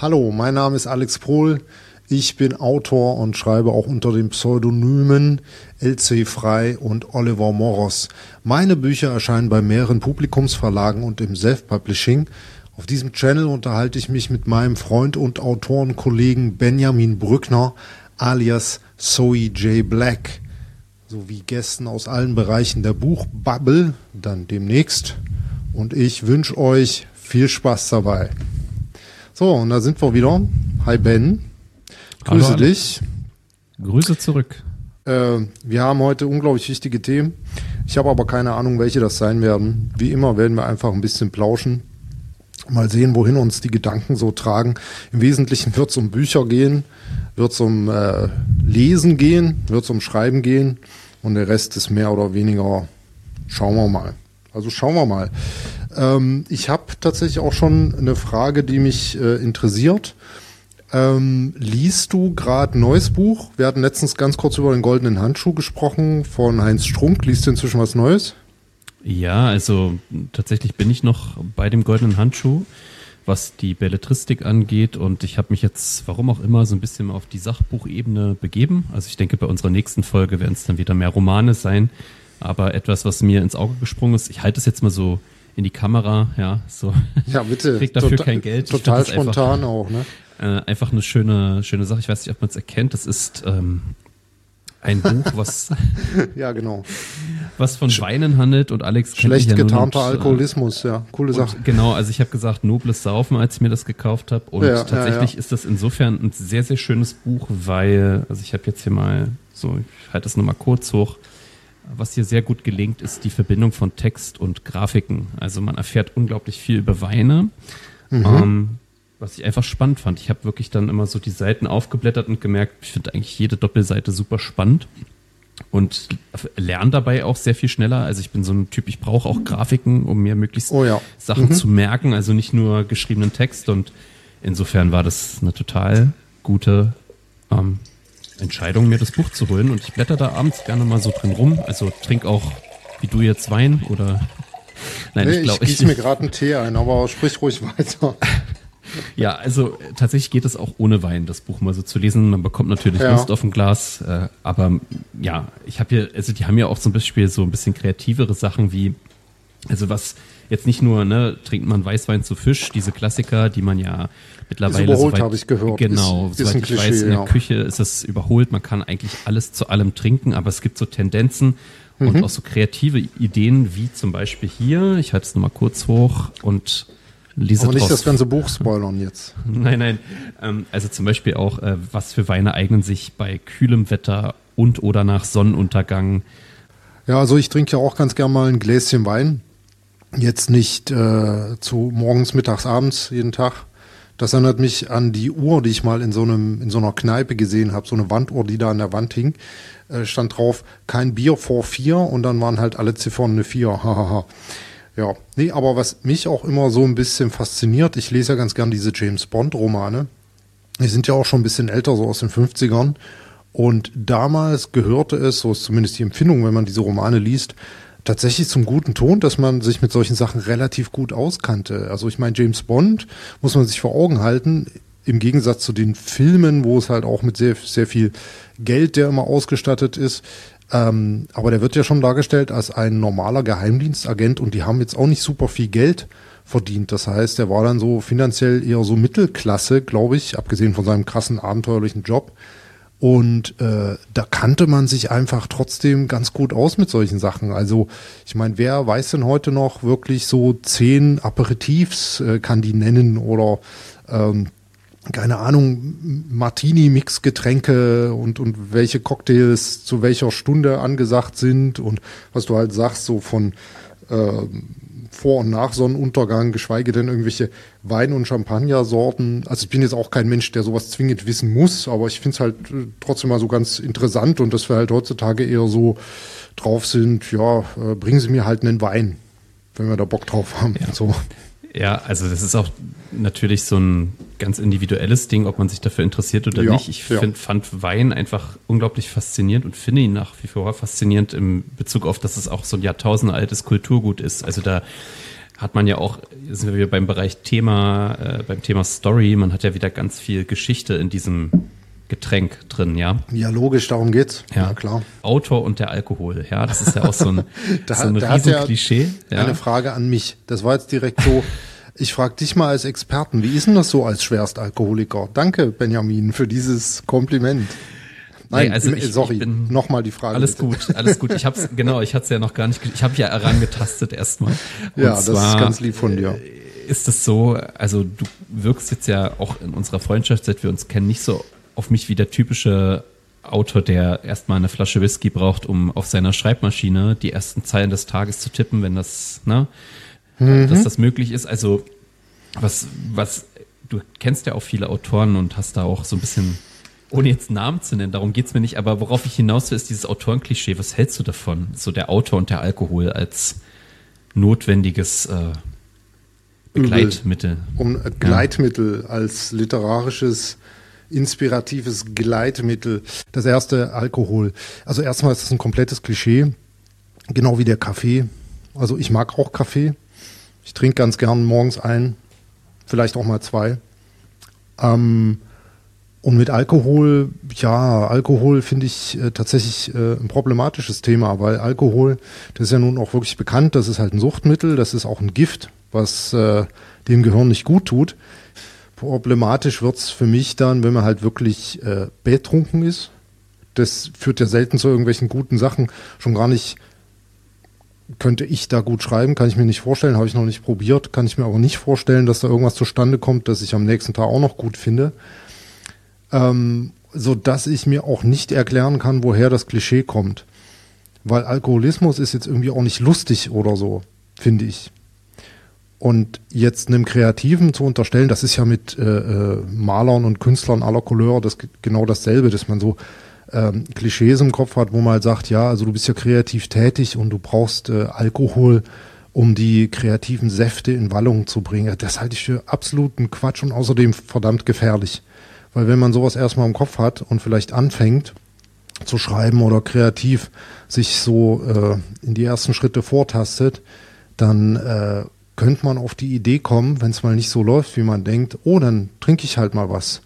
Hallo, mein Name ist Alex Pohl. Ich bin Autor und schreibe auch unter den Pseudonymen LC Frei und Oliver Moros. Meine Bücher erscheinen bei mehreren Publikumsverlagen und im Self-Publishing. Auf diesem Channel unterhalte ich mich mit meinem Freund und Autorenkollegen Benjamin Brückner alias Zoe J. Black sowie Gästen aus allen Bereichen der Buchbubble dann demnächst. Und ich wünsche euch viel Spaß dabei. So, und da sind wir wieder. Hi Ben. Grüße Hallo, dich. Grüße zurück. Äh, wir haben heute unglaublich wichtige Themen. Ich habe aber keine Ahnung, welche das sein werden. Wie immer werden wir einfach ein bisschen plauschen. Mal sehen, wohin uns die Gedanken so tragen. Im Wesentlichen wird es um Bücher gehen, wird es um äh, Lesen gehen, wird es um Schreiben gehen und der Rest ist mehr oder weniger, schauen wir mal. Also schauen wir mal. Ähm, ich habe tatsächlich auch schon eine Frage, die mich äh, interessiert. Ähm, liest du gerade neues Buch? Wir hatten letztens ganz kurz über den goldenen Handschuh gesprochen von Heinz Strunk. Liest du inzwischen was Neues? Ja, also tatsächlich bin ich noch bei dem goldenen Handschuh, was die Belletristik angeht. Und ich habe mich jetzt, warum auch immer, so ein bisschen auf die Sachbuchebene begeben. Also ich denke, bei unserer nächsten Folge werden es dann wieder mehr Romane sein. Aber etwas, was mir ins Auge gesprungen ist, ich halte es jetzt mal so in die Kamera, ja, so. Ja, bitte. Krieg dafür Tota- kein Geld. Total das einfach- spontan auch, ne? Äh, einfach eine schöne, schöne Sache. Ich weiß nicht, ob man es erkennt. Das ist ähm, ein Buch, was, Ja, genau. was von Weinen handelt und Alex kennt Schlecht mich ja getarnter und, äh, Alkoholismus, ja. Coole Sache. Genau, also ich habe gesagt, nobles Saufen, als ich mir das gekauft habe. Und Ja, ja, tatsächlich ja. ist das insofern ein sehr, sehr schönes Buch, weil, also ich habe jetzt hier mal so, ich halte das nochmal kurz hoch. Was hier sehr gut gelingt, ist die Verbindung von Text und Grafiken. Also man erfährt unglaublich viel über Weine, Mhm. ähm, was ich einfach spannend fand. Ich habe wirklich dann immer so die Seiten aufgeblättert und gemerkt, ich finde eigentlich jede Doppelseite super spannend und lerne dabei auch sehr viel schneller. Also ich bin so ein Typ, ich brauche auch Grafiken, um mir möglichst Oh ja. Sachen zu merken, also nicht nur geschriebenen Text. Und insofern war das eine total gute ähm, Entscheidung, mir das Buch zu holen. Und ich blätter da abends gerne mal so drin rum. Also trink auch, wie du jetzt Wein oder Nein, Nee, ich ich glaube, gieße mir gerade einen Tee ein, aber sprich ruhig weiter. Ja, also äh, tatsächlich geht es auch ohne Wein, das Buch mal so zu lesen. Man bekommt natürlich Ja. Lust auf ein Glas, äh, aber ja, ich habe hier, also die haben ja auch zum Beispiel so ein bisschen kreativere Sachen wie, also was jetzt nicht nur, ne, trinkt man Weißwein zu Fisch, diese Klassiker, die man ja mittlerweile überholt, soweit- habe ich gehört. Genau, Ist- ist soweit ein ich Klischee, weiß, in der ja. Küche ist es überholt. Man kann eigentlich alles zu allem trinken, aber es gibt so Tendenzen Mhm. und auch so kreative Ideen, wie zum Beispiel hier. Ich halte es nochmal kurz hoch und lese Aber nicht draus das ganze Buch spoilern jetzt. Nein, nein. Ähm, also zum Beispiel auch, äh, was für Weine eignen sich bei kühlem Wetter und oder nach Sonnenuntergang. Ja, also ich trinke ja auch ganz gern mal ein Gläschen Wein. Jetzt nicht äh, zu morgens, mittags, abends, jeden Tag. Das erinnert mich an die Uhr, die ich mal in so einem in so einer Kneipe gesehen habe, so eine Wanduhr, die da an der Wand hing. Äh, stand drauf, kein Bier vor vier und dann waren halt alle Ziffern eine vier. Hahaha. ja, nee, aber was mich auch immer so ein bisschen fasziniert, ich lese ja ganz gern diese James Bond Romane. Die sind ja auch schon ein bisschen älter, so aus den 50ern. Und damals gehörte es, so ist zumindest die Empfindung, wenn man diese Romane liest, tatsächlich zum guten Ton, dass man sich mit solchen Sachen relativ gut auskannte. Also ich meine, James Bond muss man sich vor Augen halten, im Gegensatz zu den Filmen, wo es halt auch mit sehr, sehr viel Geld, der immer ausgestattet ist. Ähm, aber der wird ja schon dargestellt als ein normaler Geheimdienstagent und die haben jetzt auch nicht super viel Geld verdient. Das heißt, er war dann so finanziell eher so Mittelklasse, glaube ich, abgesehen von seinem krassen abenteuerlichen Job. Und äh, da kannte man sich einfach trotzdem ganz gut aus mit solchen Sachen. Also ich meine, wer weiß denn heute noch wirklich so zehn Aperitifs äh, kann die nennen oder ähm, keine Ahnung, Martini-Mix-Getränke und, und welche Cocktails zu welcher Stunde angesagt sind und was du halt sagst, so von ähm, vor- und nach Sonnenuntergang, geschweige denn irgendwelche Wein- und Champagnersorten. Also ich bin jetzt auch kein Mensch, der sowas zwingend wissen muss, aber ich finde es halt äh, trotzdem mal so ganz interessant und dass wir halt heutzutage eher so drauf sind, ja, äh, bringen Sie mir halt einen Wein, wenn wir da Bock drauf haben. Ja. So. Ja, also das ist auch natürlich so ein ganz individuelles Ding, ob man sich dafür interessiert oder Ja, nicht. Ich ja. find, fand Wein einfach unglaublich faszinierend und finde ihn nach wie vor faszinierend im Bezug auf, dass es auch so ein Jahrtausende altes Kulturgut ist. Also da hat man ja auch, sind wir wieder beim Bereich Thema, äh, beim Thema Story, man hat ja wieder ganz viel Geschichte in diesem Getränk drin, ja. Ja, logisch, darum geht's. Ja, klar. Autor und der Alkohol, ja, das ist ja auch so ein, da, so ein da riesen ja. Ja. Eine Frage an mich. Das war jetzt direkt so. Ich frage dich mal als Experten, wie ist denn das so als Schwerstalkoholiker? Danke, Benjamin, für dieses Kompliment. Nein, nee, also ich, sorry, ich bin nochmal die Frage. Alles bitte. gut, alles gut. Ich hab's genau, ich hatte es ja noch gar nicht, ich habe ja herangetastet erstmal. Ja, das zwar, ist ganz lieb von dir. Äh, ist es so, also du wirkst jetzt ja auch in unserer Freundschaft, seit wir uns kennen, nicht so auf mich wie der typische Autor, der erstmal eine Flasche Whisky braucht, um auf seiner Schreibmaschine die ersten Zeilen des Tages zu tippen, wenn das, ne, mhm. dass das möglich ist. Also was, was, du kennst ja auch viele Autoren und hast da auch so ein bisschen ohne jetzt Namen zu nennen, darum geht's mir nicht, aber worauf ich hinaus will, ist dieses Autorenklischee. Was hältst du davon? So der Autor und der Alkohol als notwendiges äh, Begleitmittel. Um äh, Gleitmittel ja. als literarisches, inspiratives Gleitmittel. Das erste Alkohol. Also erstmal ist das ein komplettes Klischee. Genau wie der Kaffee. Also ich mag auch Kaffee. Ich trinke ganz gern morgens ein. Vielleicht auch mal zwei. Ähm, und mit Alkohol, ja, Alkohol finde ich äh, tatsächlich äh, ein problematisches Thema, weil Alkohol, das ist ja nun auch wirklich bekannt, das ist halt ein Suchtmittel, das ist auch ein Gift, was äh, dem Gehirn nicht gut tut. Problematisch wird's für mich dann, wenn man halt wirklich äh, betrunken ist. Das führt ja selten zu irgendwelchen guten Sachen. Schon gar nicht könnte ich da gut schreiben, kann ich mir nicht vorstellen, habe ich noch nicht probiert, kann ich mir aber nicht vorstellen, dass da irgendwas zustande kommt, das ich am nächsten Tag auch noch gut finde ähm, so dass ich mir auch nicht erklären kann, woher das Klischee kommt. Weil Alkoholismus ist jetzt irgendwie auch nicht lustig oder so, finde ich. Und jetzt einem Kreativen zu unterstellen, das ist ja mit äh, äh, Malern und Künstlern aller Couleur das genau dasselbe, dass man so ähm, Klischees im Kopf hat, wo man halt sagt, ja, also du bist ja kreativ tätig und du brauchst äh, Alkohol, um die kreativen Säfte in Wallung zu bringen. Das halte ich für absoluten Quatsch und außerdem verdammt gefährlich. Weil wenn man sowas erstmal im Kopf hat und vielleicht anfängt zu schreiben oder kreativ sich so äh, in die ersten Schritte vortastet, dann äh, könnte man auf die Idee kommen, wenn es mal nicht so läuft, wie man denkt, oh, dann trinke ich halt mal was.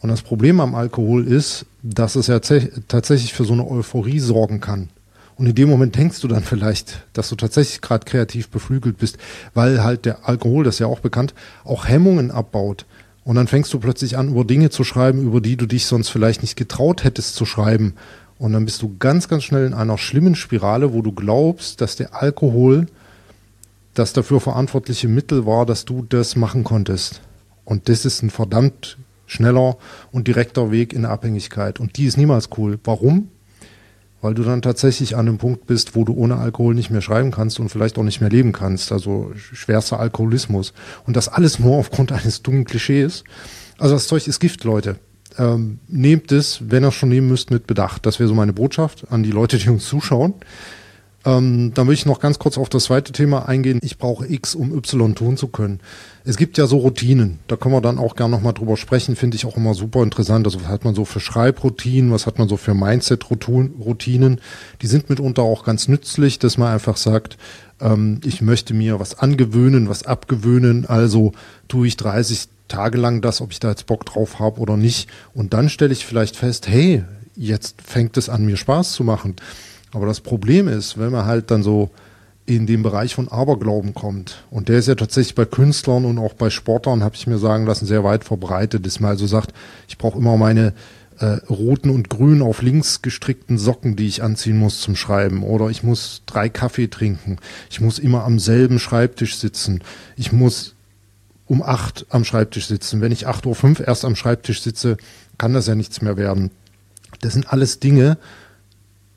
Und das Problem am Alkohol ist, dass es ja tatsächlich für so eine Euphorie sorgen kann. Und in dem Moment denkst du dann vielleicht, dass du tatsächlich gerade kreativ beflügelt bist, weil halt der Alkohol, das ist ja auch bekannt, auch Hemmungen abbaut. Und dann fängst du plötzlich an, über Dinge zu schreiben, über die du dich sonst vielleicht nicht getraut hättest zu schreiben. Und dann bist du ganz, ganz schnell in einer schlimmen Spirale, wo du glaubst, dass der Alkohol das dafür verantwortliche Mittel war, dass du das machen konntest. Und das ist ein verdammt schneller und direkter Weg in Abhängigkeit. Und die ist niemals cool. Warum? weil du dann tatsächlich an einem Punkt bist, wo du ohne Alkohol nicht mehr schreiben kannst und vielleicht auch nicht mehr leben kannst. Also schwerster Alkoholismus. Und das alles nur aufgrund eines dummen Klischees. Also das Zeug ist Gift, Leute. Ähm, nehmt es, wenn ihr es schon nehmen müsst, mit Bedacht. Das wäre so meine Botschaft an die Leute, die uns zuschauen. Ähm, dann möchte ich noch ganz kurz auf das zweite Thema eingehen. Ich brauche X, um Y tun zu können. Es gibt ja so Routinen. Da können wir dann auch gerne nochmal drüber sprechen. Finde ich auch immer super interessant. Also was hat man so für Schreibroutinen? Was hat man so für Mindset-Routinen? Die sind mitunter auch ganz nützlich, dass man einfach sagt, ähm, ich möchte mir was angewöhnen, was abgewöhnen. Also tue ich 30 Tage lang das, ob ich da jetzt Bock drauf habe oder nicht. Und dann stelle ich vielleicht fest, hey, jetzt fängt es an, mir Spaß zu machen. Aber das Problem ist, wenn man halt dann so in den Bereich von Aberglauben kommt, und der ist ja tatsächlich bei Künstlern und auch bei Sportlern, habe ich mir sagen lassen, sehr weit verbreitet, dass man also sagt, ich brauche immer meine äh, roten und grünen auf links gestrickten Socken, die ich anziehen muss zum Schreiben. Oder ich muss drei Kaffee trinken. Ich muss immer am selben Schreibtisch sitzen. Ich muss um acht am Schreibtisch sitzen. Wenn ich acht Uhr fünf erst am Schreibtisch sitze, kann das ja nichts mehr werden. Das sind alles Dinge,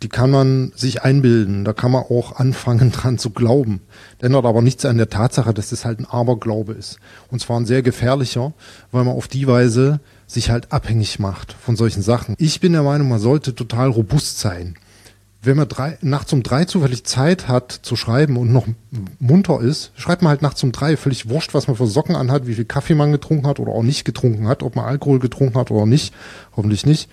die kann man sich einbilden. Da kann man auch anfangen dran zu glauben. Ändert aber nichts an der Tatsache, dass das halt ein Aberglaube ist. Und zwar ein sehr gefährlicher, weil man auf die Weise sich halt abhängig macht von solchen Sachen. Ich bin der Meinung, man sollte total robust sein. Wenn man drei, nachts um drei zufällig Zeit hat zu schreiben und noch munter ist, schreibt man halt nachts um drei. Völlig wurscht, was man für Socken anhat, wie viel Kaffee man getrunken hat oder auch nicht getrunken hat, ob man Alkohol getrunken hat oder nicht. Hoffentlich nicht.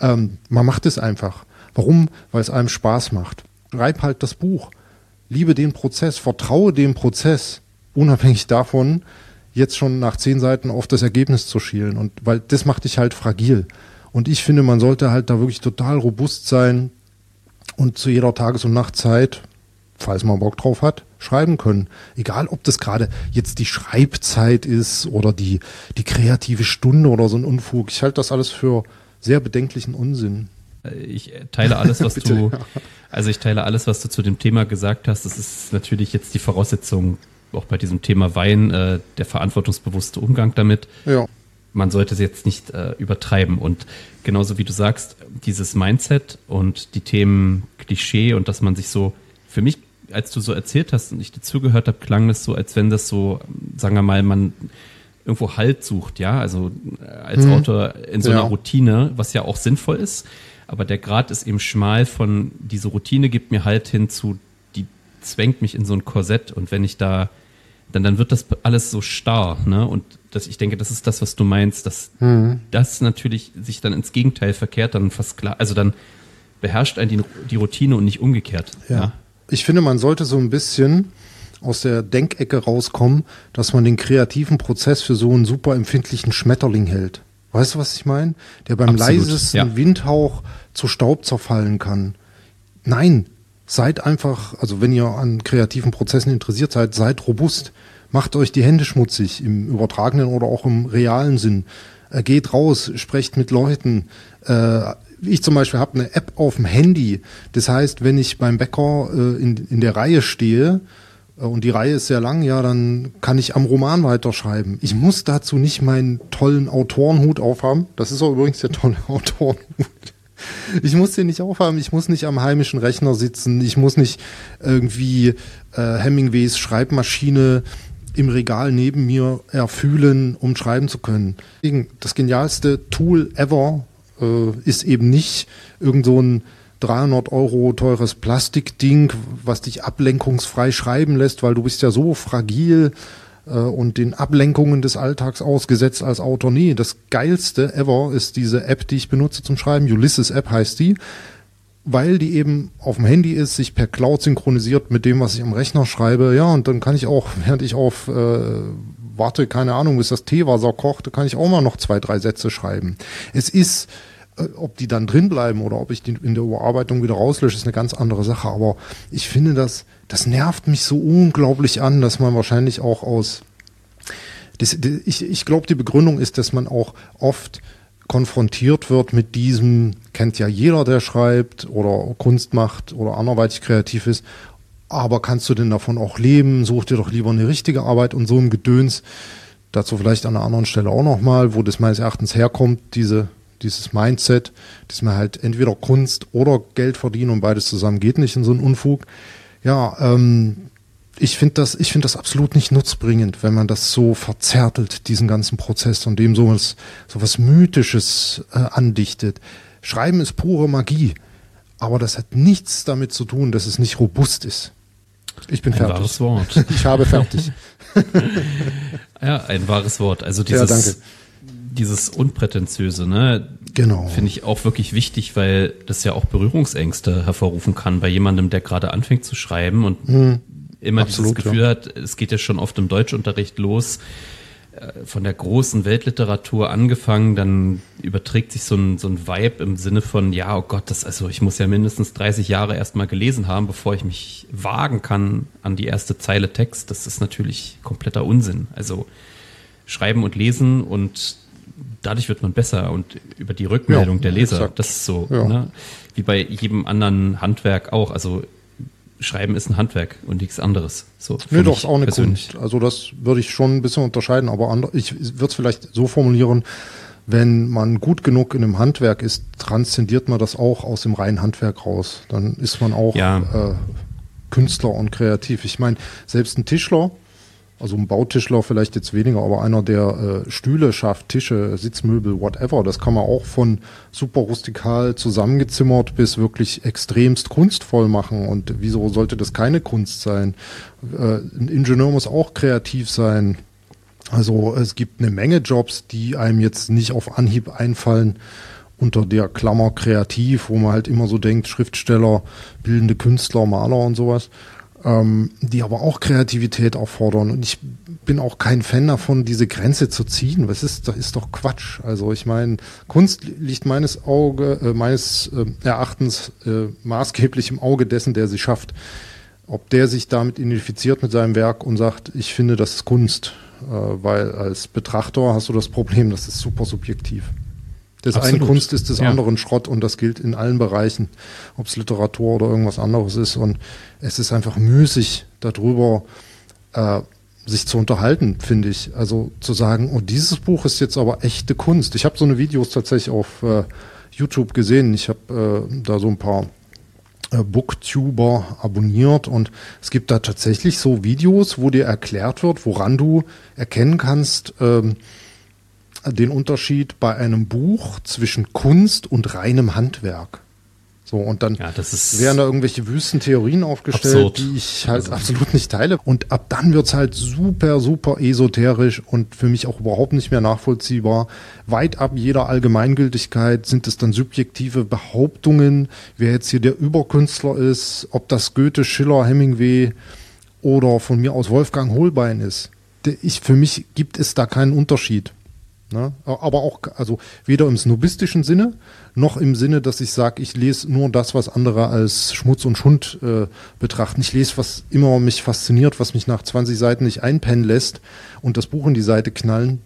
Ähm, man macht es einfach. Warum? Weil es einem Spaß macht. Reib halt das Buch. liebe den Prozess, vertraue dem Prozess, unabhängig davon, jetzt schon nach zehn Seiten auf das Ergebnis zu schielen. Und weil das macht dich halt fragil. Und ich finde, man sollte halt da wirklich total robust sein und zu jeder Tages- und Nachtzeit, falls man Bock drauf hat, schreiben können. Egal, ob das gerade jetzt die Schreibzeit ist oder die, die kreative Stunde oder so ein Unfug. Ich halte das alles für sehr bedenklichen Unsinn. Ich teile alles, was du, also ich teile alles, was du zu dem Thema gesagt hast. Das ist natürlich jetzt die Voraussetzung, auch bei diesem Thema Wein, äh, der verantwortungsbewusste Umgang damit. Ja. Man sollte es jetzt nicht äh, übertreiben. Und genauso wie du sagst, dieses Mindset und die Themen Klischee und dass man sich so, für mich, als du so erzählt hast und ich dir zugehört habe, klang das so, als wenn das so, sagen wir mal, man irgendwo Halt sucht, ja, also äh, als hm. Autor in so einer Routine, was ja auch sinnvoll ist, aber der Grad ist eben schmal von, diese Routine gibt mir Halt hin zu, die zwängt mich in so ein Korsett und wenn ich da, dann, dann wird das alles so starr, ne, und das, ich denke, das ist das, was du meinst, dass hm. das natürlich sich dann ins Gegenteil verkehrt, dann fast klar, also dann beherrscht einen die, die Routine und nicht umgekehrt. ja. ja? Ich finde, man sollte so ein bisschen, aus der Denkecke rauskommen, dass man den kreativen Prozess für so einen super empfindlichen Schmetterling hält. Weißt du, was ich meine? Der beim Absolut, leisesten ja. Windhauch zu Staub zerfallen kann. Nein, seid einfach, also wenn ihr an kreativen Prozessen interessiert seid, seid robust. Macht euch die Hände schmutzig, im übertragenen oder auch im realen Sinn. Äh, geht raus, sprecht mit Leuten. Äh, ich zum Beispiel habe eine App auf dem Handy. Das heißt, wenn ich beim Bäcker äh, in, in der Reihe stehe und die Reihe ist sehr lang, ja, dann kann ich am Roman weiterschreiben. Ich muss dazu nicht meinen tollen Autorenhut aufhaben. Das ist auch übrigens der tolle Autorenhut. Ich muss den nicht aufhaben, ich muss nicht am heimischen Rechner sitzen, ich muss nicht irgendwie äh, Hemingways Schreibmaschine im Regal neben mir erfühlen, um schreiben zu können. Das genialste Tool ever äh, ist eben nicht irgend so ein 300 Euro teures Plastikding, was dich ablenkungsfrei schreiben lässt, weil du bist ja so fragil äh, und den Ablenkungen des Alltags ausgesetzt als Autor. Nee, das geilste ever ist diese App, die ich benutze zum Schreiben. Ulysses App heißt die, weil die eben auf dem Handy ist, sich per Cloud synchronisiert mit dem, was ich am Rechner schreibe. Ja, und dann kann ich auch, während ich auf äh, warte, keine Ahnung, bis das Teewasser kocht, kann ich auch mal noch zwei, drei Sätze schreiben. Es ist ob die dann drin bleiben oder ob ich die in der Überarbeitung wieder rauslösche, ist eine ganz andere Sache. Aber ich finde das, das nervt mich so unglaublich an, dass man wahrscheinlich auch aus, das, ich, ich glaube, die Begründung ist, dass man auch oft konfrontiert wird mit diesem, kennt ja jeder, der schreibt oder Kunst macht oder anderweitig kreativ ist. Aber kannst du denn davon auch leben? Such dir doch lieber eine richtige Arbeit und so ein Gedöns. Dazu vielleicht an einer anderen Stelle auch nochmal, wo das meines Erachtens herkommt, diese dieses Mindset, dass man halt entweder Kunst oder Geld verdienen und beides zusammen geht nicht in so einen Unfug. Ja, ähm, ich finde das, ich finde das absolut nicht nutzbringend, wenn man das so verzärtelt, diesen ganzen Prozess und dem sowas, sowas Mythisches äh, andichtet. Schreiben ist pure Magie, aber das hat nichts damit zu tun, dass es nicht robust ist. Ich bin ein fertig. Wahres Wort. Ich habe fertig. ja, ein wahres Wort. Also dieses, ja, danke dieses Unprätentiöse, ne? Genau. Finde ich auch wirklich wichtig, weil das ja auch Berührungsängste hervorrufen kann bei jemandem, der gerade anfängt zu schreiben und mhm. immer Absolut, dieses Gefühl ja. hat, es geht ja schon oft im Deutschunterricht los, äh, von der großen Weltliteratur angefangen, dann überträgt sich so ein, so ein Vibe im Sinne von, ja, oh Gott, das, also ich muss ja mindestens 30 Jahre erstmal gelesen haben, bevor ich mich wagen kann an die erste Zeile Text. Das ist natürlich kompletter Unsinn. Also schreiben und lesen und dadurch wird man besser und über die Rückmeldung ja, der Leser, exakt. das ist so, ja. ne? wie bei jedem anderen Handwerk auch. Also Schreiben ist ein Handwerk und nichts anderes. So, nee, doch, ist auch eine persönlich. Kunst. Also das würde ich schon ein bisschen unterscheiden, aber andere, ich würde es vielleicht so formulieren, wenn man gut genug in einem Handwerk ist, transzendiert man das auch aus dem reinen Handwerk raus. Dann ist man auch ja. äh, Künstler und kreativ. Ich meine, selbst ein Tischler, also ein Bautischler vielleicht jetzt weniger, aber einer, der äh, Stühle schafft, Tische, Sitzmöbel, whatever, das kann man auch von super rustikal zusammengezimmert bis wirklich extremst kunstvoll machen. Und wieso sollte das keine Kunst sein? Äh, ein Ingenieur muss auch kreativ sein. Also es gibt eine Menge Jobs, die einem jetzt nicht auf Anhieb einfallen unter der Klammer kreativ, wo man halt immer so denkt, Schriftsteller, bildende Künstler, Maler und sowas. Ähm, die aber auch Kreativität erfordern. Und ich bin auch kein Fan davon, diese Grenze zu ziehen. Was ist, das ist doch Quatsch. Also ich meine, Kunst liegt meines Auge, äh, meines äh, Erachtens äh, maßgeblich im Auge dessen, der sie schafft. Ob der sich damit identifiziert mit seinem Werk und sagt, ich finde, das ist Kunst, äh, weil als Betrachter hast du das Problem, das ist super subjektiv. Das Absolut. eine Kunst ist des ja. anderen Schrott und das gilt in allen Bereichen, ob es Literatur oder irgendwas anderes ist. Und es ist einfach müßig, darüber äh, sich zu unterhalten, finde ich. Also zu sagen, oh, dieses Buch ist jetzt aber echte Kunst. Ich habe so eine Videos tatsächlich auf äh, YouTube gesehen. Ich habe äh, da so ein paar äh, Booktuber abonniert und es gibt da tatsächlich so Videos, wo dir erklärt wird, woran du erkennen kannst, ähm, den Unterschied bei einem Buch zwischen Kunst und reinem Handwerk. So, und dann ja, werden da irgendwelche Wüstentheorien aufgestellt, absurd. die ich halt also. absolut nicht teile. Und ab dann wird's halt super, super esoterisch und für mich auch überhaupt nicht mehr nachvollziehbar. Weit ab jeder Allgemeingültigkeit sind es dann subjektive Behauptungen, wer jetzt hier der Überkünstler ist, ob das Goethe, Schiller, Hemingway oder von mir aus Wolfgang Holbein ist. Ich, für mich gibt es da keinen Unterschied. Ne? Aber auch, also weder im snobistischen Sinne, noch im Sinne, dass ich sage, ich lese nur das, was andere als Schmutz und Schund äh, betrachten. Ich lese, was immer mich fasziniert, was mich nach 20 Seiten nicht einpennen lässt und das Buch in die Seite knallen.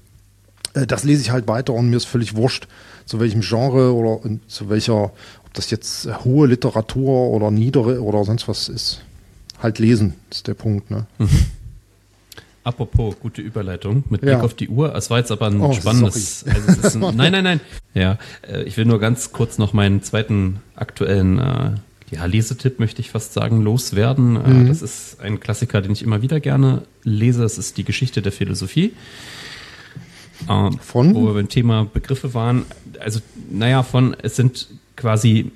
Äh, das lese ich halt weiter und mir ist völlig wurscht, zu welchem Genre oder zu welcher, ob das jetzt hohe Literatur oder niedere oder sonst was ist. Halt lesen ist der Punkt. Ne? Apropos gute Überleitung mit Blick auf die Uhr. Es war jetzt aber ein oh, spannendes. Also ein, nein, nein, nein. Ja, äh, ich will nur ganz kurz noch meinen zweiten aktuellen äh, ja, Lesetipp, möchte ich fast sagen, loswerden. Äh, mhm. Das ist ein Klassiker, den ich immer wieder gerne lese. Es ist die Geschichte der Philosophie. Äh, von? Wo wir beim Thema Begriffe waren. Also, naja, von, es sind quasi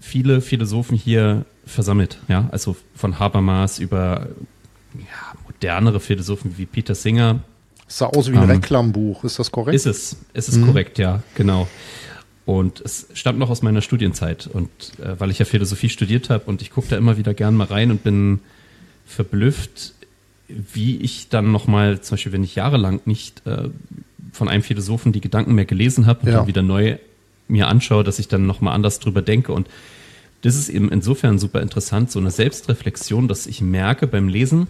viele Philosophen hier versammelt. Ja, also von Habermas über ja, modernere Philosophen wie Peter Singer. Das sah aus wie ein ähm, Reklambuch, ist das korrekt? Ist es, ist es mhm. korrekt, ja, genau. Und es stammt noch aus meiner Studienzeit. Und äh, weil ich ja Philosophie studiert habe und ich gucke da immer wieder gern mal rein und bin verblüfft, wie ich dann nochmal, zum Beispiel, wenn ich jahrelang nicht äh, von einem Philosophen die Gedanken mehr gelesen habe und ja. dann wieder neu mir anschaue, dass ich dann nochmal anders drüber denke. Und das ist eben insofern super interessant, so eine Selbstreflexion, dass ich merke beim Lesen,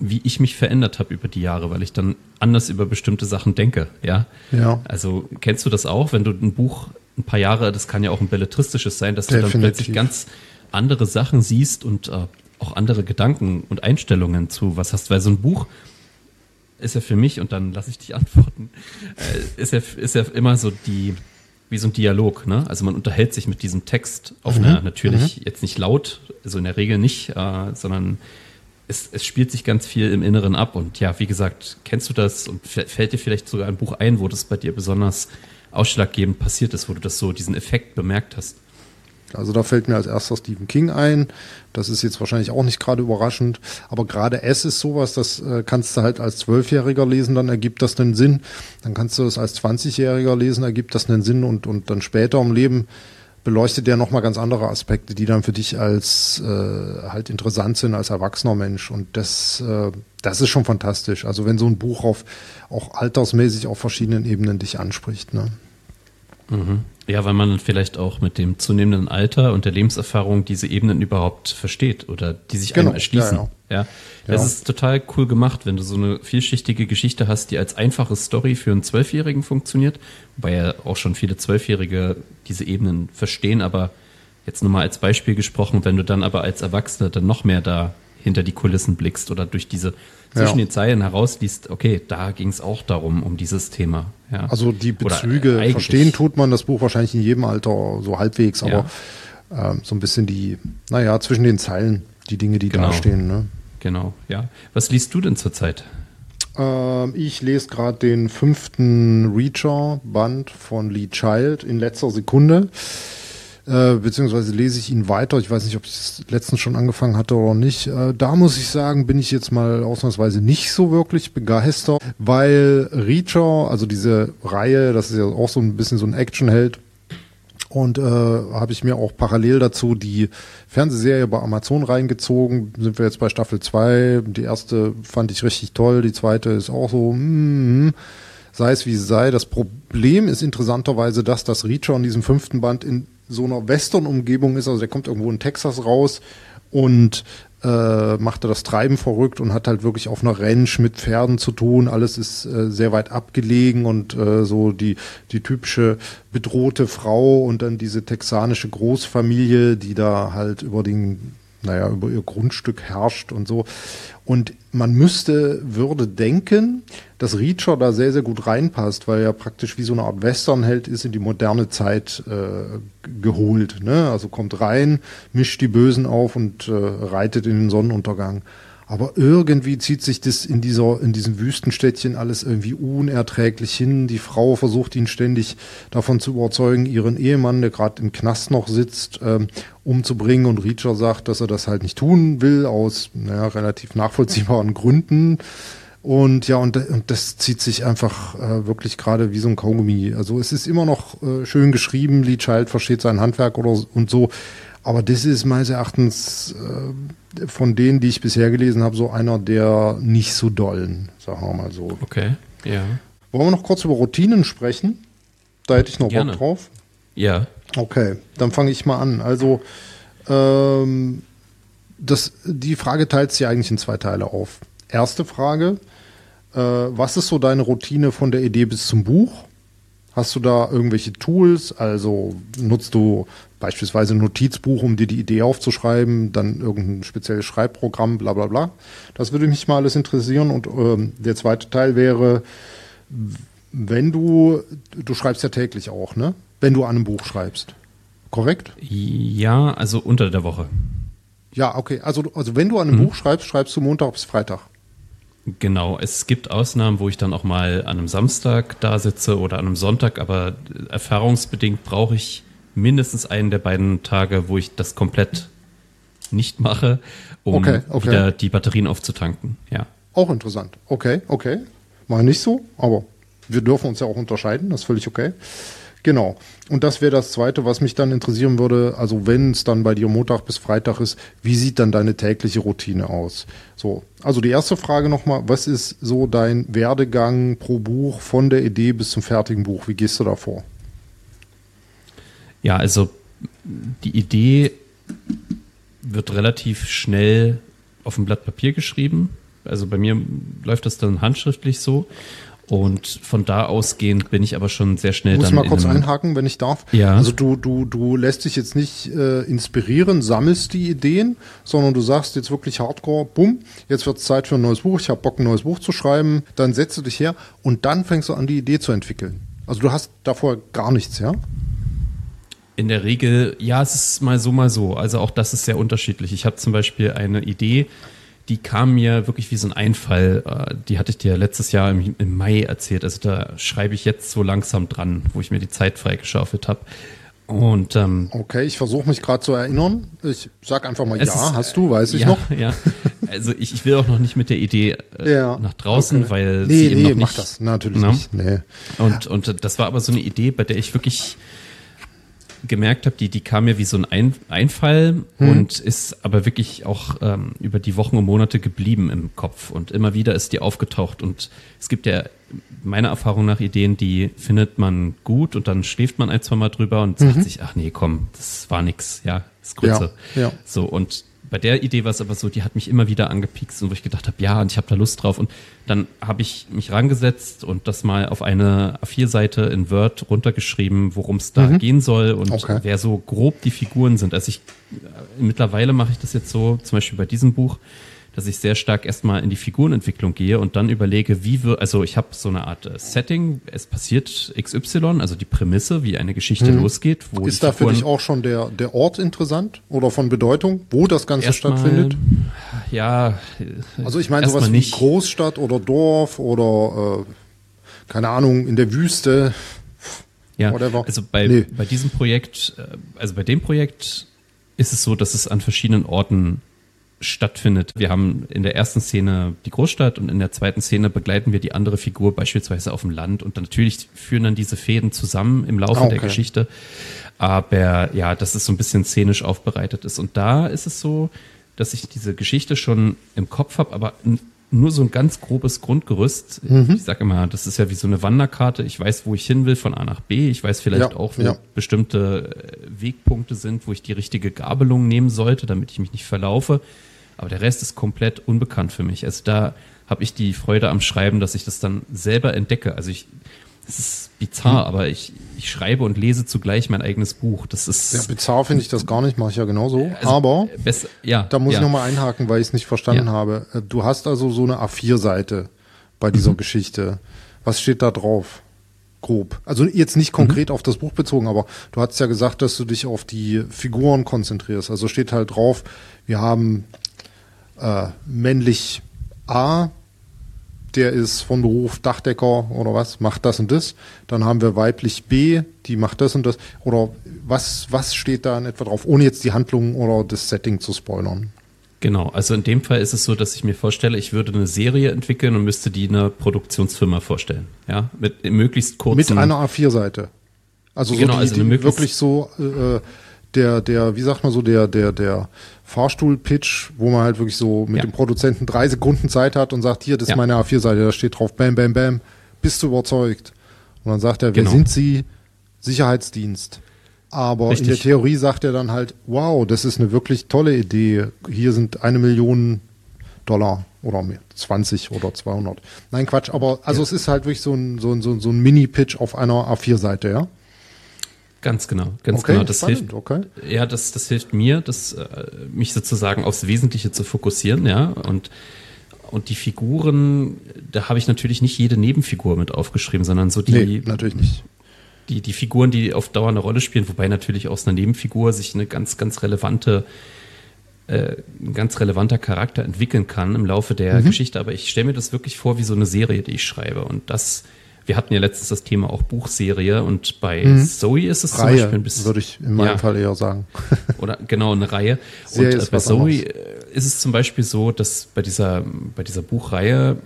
wie ich mich verändert habe über die Jahre, weil ich dann anders über bestimmte Sachen denke, ja. Ja. Also kennst du das auch, wenn du ein Buch ein paar Jahre, das kann ja auch ein belletristisches sein, dass Definitiv. du dann plötzlich ganz andere Sachen siehst und äh, auch andere Gedanken und Einstellungen zu was hast, weil so ein Buch ist ja für mich, und dann lasse ich dich antworten, äh, ist ja, ist ja immer so die, wie so ein Dialog, ne? Also man unterhält sich mit diesem Text auf mhm. einer natürlich mhm. jetzt nicht laut, also in der Regel nicht, äh, sondern es, es spielt sich ganz viel im Inneren ab. Und ja, wie gesagt, kennst du das und fällt dir vielleicht sogar ein Buch ein, wo das bei dir besonders ausschlaggebend passiert ist, wo du das so, diesen Effekt bemerkt hast? Also da fällt mir als erster Stephen King ein. Das ist jetzt wahrscheinlich auch nicht gerade überraschend. Aber gerade S ist sowas, das äh, kannst du halt als Zwölfjähriger lesen, dann ergibt das einen Sinn. Dann kannst du das als 20-Jähriger lesen, ergibt das einen Sinn und, und dann später im Leben beleuchtet der nochmal ganz andere Aspekte, die dann für dich als äh, halt interessant sind als erwachsener Mensch. Und das, äh, das ist schon fantastisch. Also wenn so ein Buch auf auch altersmäßig auf verschiedenen Ebenen dich anspricht. Ne? Mhm. Ja, weil man vielleicht auch mit dem zunehmenden Alter und der Lebenserfahrung diese Ebenen überhaupt versteht oder die sich genau. einem erschließen. Ja, ja. ja. Das ist total cool gemacht, wenn du so eine vielschichtige Geschichte hast, die als einfache Story für einen Zwölfjährigen funktioniert, wobei ja auch schon viele Zwölfjährige diese Ebenen verstehen, aber jetzt nur mal als Beispiel gesprochen, wenn du dann aber als Erwachsener dann noch mehr da hinter die Kulissen blickst oder durch diese zwischen ja. den Zeilen herausliest, okay, da ging es auch darum, um dieses Thema. Ja. Also die Bezüge verstehen tut man das Buch wahrscheinlich in jedem Alter so halbwegs, aber ja. ähm, so ein bisschen die, naja, zwischen den Zeilen, die Dinge, die genau. da stehen. Ne? Genau, ja. Was liest du denn zurzeit? Ähm, ich lese gerade den fünften Reacher-Band von Lee Child in letzter Sekunde. Äh, beziehungsweise lese ich ihn weiter. Ich weiß nicht, ob ich es letztens schon angefangen hatte oder nicht. Äh, da muss ich sagen, bin ich jetzt mal ausnahmsweise nicht so wirklich begeistert, weil Reacher, also diese Reihe, das ist ja auch so ein bisschen so ein Actionheld, Und äh, habe ich mir auch parallel dazu die Fernsehserie bei Amazon reingezogen. Sind wir jetzt bei Staffel 2. Die erste fand ich richtig toll, die zweite ist auch so, mm, sei es wie es sei. Das Problem ist interessanterweise, dass das Reacher in diesem fünften Band in so einer Western-Umgebung ist. Also der kommt irgendwo in Texas raus und äh, machte das Treiben verrückt und hat halt wirklich auf einer Ranch mit Pferden zu tun. Alles ist äh, sehr weit abgelegen und äh, so die, die typische bedrohte Frau und dann diese texanische Großfamilie, die da halt über den naja, über ihr Grundstück herrscht und so. Und man müsste, würde denken, dass Reacher da sehr, sehr gut reinpasst, weil er praktisch wie so eine Art Westernheld ist in die moderne Zeit äh, geholt. Ne? Also kommt rein, mischt die Bösen auf und äh, reitet in den Sonnenuntergang. Aber irgendwie zieht sich das in dieser, in diesem Wüstenstädtchen alles irgendwie unerträglich hin. Die Frau versucht ihn ständig davon zu überzeugen, ihren Ehemann, der gerade im Knast noch sitzt, ähm, umzubringen. Und Reacher sagt, dass er das halt nicht tun will, aus naja, relativ nachvollziehbaren Gründen. Und ja, und, und das zieht sich einfach äh, wirklich gerade wie so ein Kaugummi. Also es ist immer noch äh, schön geschrieben, Lee Child versteht sein Handwerk oder und so. Aber das ist meines Erachtens äh, von denen, die ich bisher gelesen habe, so einer der nicht so dollen, sagen wir mal so. Okay, ja. Wollen wir noch kurz über Routinen sprechen? Da hätte ich noch Gerne. Bock drauf. Ja. Okay, dann fange ich mal an. Also, ähm, das, die Frage teilt sich eigentlich in zwei Teile auf. Erste Frage, äh, was ist so deine Routine von der Idee bis zum Buch? Hast du da irgendwelche Tools? Also nutzt du beispielsweise ein Notizbuch, um dir die Idee aufzuschreiben, dann irgendein spezielles Schreibprogramm, bla bla bla. Das würde mich mal alles interessieren. Und ähm, der zweite Teil wäre, wenn du, du schreibst ja täglich auch, ne? Wenn du an einem Buch schreibst. Korrekt? Ja, also unter der Woche. Ja, okay. Also, also wenn du an einem Buch schreibst, schreibst du Montag bis Freitag. Genau, es gibt Ausnahmen, wo ich dann auch mal an einem Samstag da sitze oder an einem Sonntag, aber erfahrungsbedingt brauche ich mindestens einen der beiden Tage, wo ich das komplett nicht mache, um Okay, okay. wieder die Batterien aufzutanken. Ja. Auch interessant. Okay, okay. Mal nicht so, aber wir dürfen uns ja auch unterscheiden, das ist völlig okay. Genau. Und das wäre das Zweite, was mich dann interessieren würde. Also wenn es dann bei dir Montag bis Freitag ist, wie sieht dann deine tägliche Routine aus? So, also die erste Frage nochmal, was ist so dein Werdegang pro Buch von der Idee bis zum fertigen Buch? Wie gehst du da vor? Ja, also die Idee wird relativ schnell auf ein Blatt Papier geschrieben. Also bei mir läuft das dann handschriftlich so. Und von da ausgehend bin ich aber schon sehr schnell Muss dann mal kurz einhaken, wenn ich darf. Ja. Also du, du, du lässt dich jetzt nicht äh, inspirieren, sammelst die Ideen, sondern du sagst jetzt wirklich hardcore, bumm, jetzt wird es Zeit für ein neues Buch, ich habe Bock, ein neues Buch zu schreiben, dann setzt du dich her und dann fängst du an, die Idee zu entwickeln. Also du hast davor gar nichts, ja? In der Regel, ja, es ist mal so, mal so. Also auch das ist sehr unterschiedlich. Ich habe zum Beispiel eine Idee, die kam mir wirklich wie so ein Einfall. Äh, Die hatte ich dir letztes Jahr im, im Mai erzählt. Also da schreibe ich jetzt so langsam dran, wo ich mir die Zeit freigeschaufelt habe. Und ähm, Okay, ich versuche mich gerade zu erinnern. Ich sag einfach mal ja, ist, hast du, weiß ich ja, noch. Ja, also ich, ich will auch noch nicht mit der Idee äh, Ja. nach draußen, Okay. weil nee, sie eben nee, noch mach nicht. das natürlich Na? nicht. Nee. Und, und das war aber so eine Idee, bei der ich wirklich gemerkt habe, die, die kam mir wie so ein, ein Einfall Hm. und ist aber wirklich auch ähm, über die Wochen und Monate geblieben im Kopf. Und immer wieder ist die aufgetaucht. Und es gibt ja meiner Erfahrung nach Ideen, die findet man gut und dann schläft man ein, zwei Mal drüber und sagt sich, ach nee, komm, das war nix, ja, das ist Grütze. Mhm. Ja, ja. So, und bei der Idee war es aber so, die hat mich immer wieder angepikst und wo ich gedacht habe, ja, und ich habe da Lust drauf. Und dann habe ich mich rangesetzt und das mal auf eine A4-Seite in Word runtergeschrieben, worum es da gehen soll und Mhm. Okay. wer so grob die Figuren sind. Also ich äh, mittlerweile mache ich das jetzt so, zum Beispiel bei diesem Buch, dass ich sehr stark erstmal in die Figurenentwicklung gehe und dann überlege, wie wir, also ich habe so eine Art äh, Setting, es passiert XY, also die Prämisse, wie eine Geschichte losgeht. Wo. Ist da für dich auch schon der, der Ort interessant oder von Bedeutung, wo das Ganze stattfindet? Ja, Also ich meine sowas wie nicht. Großstadt oder Dorf oder äh, keine Ahnung, in der Wüste. Ja, whatever. also bei, Nee. bei diesem Projekt, äh, also bei dem Projekt ist es so, dass es an verschiedenen Orten stattfindet. Wir haben in der ersten Szene die Großstadt und in der zweiten Szene begleiten wir die andere Figur beispielsweise auf dem Land und natürlich führen dann diese Fäden zusammen im Laufe okay. der Geschichte. Aber ja, dass es so ein bisschen szenisch aufbereitet ist. Und da ist es so, dass ich diese Geschichte schon im Kopf habe, aber nur so ein ganz grobes Grundgerüst. Mhm. Ich sage immer, das ist ja wie so eine Wanderkarte. Ich weiß, wo ich hin will von A nach B. Ich weiß vielleicht ja, auch, wo ja. bestimmte äh, Wegpunkte sind, wo ich die richtige Gabelung nehmen sollte, damit ich mich nicht verlaufe. Aber der Rest ist komplett unbekannt für mich. Also da habe ich die Freude am Schreiben, dass ich das dann selber entdecke. Also ich, es ist bizarr, mhm. aber ich, ich schreibe und lese zugleich mein eigenes Buch. Das ist. Ja, bizarr finde ich das gar nicht, mache ich ja genauso. Also, aber besser, ja, da muss ja. ich nochmal einhaken, weil ich es nicht verstanden ja. habe. Äh, du hast also so eine A4-Seite bei dieser mhm. Geschichte. Was steht da drauf? Grob. Also jetzt nicht konkret mhm. auf das Buch bezogen, aber du hast ja gesagt, dass du dich auf die Figuren konzentrierst. Also steht halt drauf, wir haben äh, männlich A, der ist von Beruf Dachdecker oder was, macht das und das. Dann haben wir weiblich B, die macht das und das. Oder was, was steht da in etwa drauf, ohne jetzt die Handlung oder das Setting zu spoilern? Genau, also in dem Fall ist es so, dass ich mir vorstelle, ich würde eine Serie entwickeln und müsste die einer Produktionsfirma vorstellen. Ja, mit möglichst kurzen. Mit einer A4-Seite. Also so genau, die, also die wirklich so äh, der, der, wie sagt man so, der, der, der Fahrstuhl-Pitch, wo man halt wirklich so mit ja. dem Produzenten drei Sekunden Zeit hat und sagt, hier, das ja. ist meine A4-Seite, da steht drauf, bam, bam, bam, bist du überzeugt? Und dann sagt er, wer genau. sind Sie? Sicherheitsdienst. Aber Richtig. in der Theorie sagt er dann halt, wow, das ist eine wirklich tolle Idee. Hier sind eine Million Dollar oder mehr, 20 oder 200. Nein, Quatsch, aber also ja. es ist halt wirklich so ein, so ein, so ein Mini-Pitch auf einer A4-Seite, ja? Ganz genau, ganz okay, genau. Das spannend, hilft, okay. ja, das, das hilft mir, das, äh, mich sozusagen aufs Wesentliche zu fokussieren, ja. Und, und die Figuren, da habe ich natürlich nicht jede Nebenfigur mit aufgeschrieben, sondern so die. Nee, natürlich nicht. Die, die Figuren, die auf Dauer eine Rolle spielen, wobei natürlich aus einer Nebenfigur sich eine ganz, ganz relevante, äh, ein ganz relevanter Charakter entwickeln kann im Laufe der mhm. Geschichte. Aber ich stelle mir das wirklich vor wie so eine Serie, die ich schreibe. Und das wir hatten ja letztens das Thema auch Buchserie und bei mhm. Zoe ist es Reihe, zum Beispiel ein bisschen. Würde ich in meinem ja, Fall eher sagen. oder genau, eine Reihe. Serie und äh, bei Zoe anderes. ist es zum Beispiel so, dass bei dieser, bei dieser Buchreihe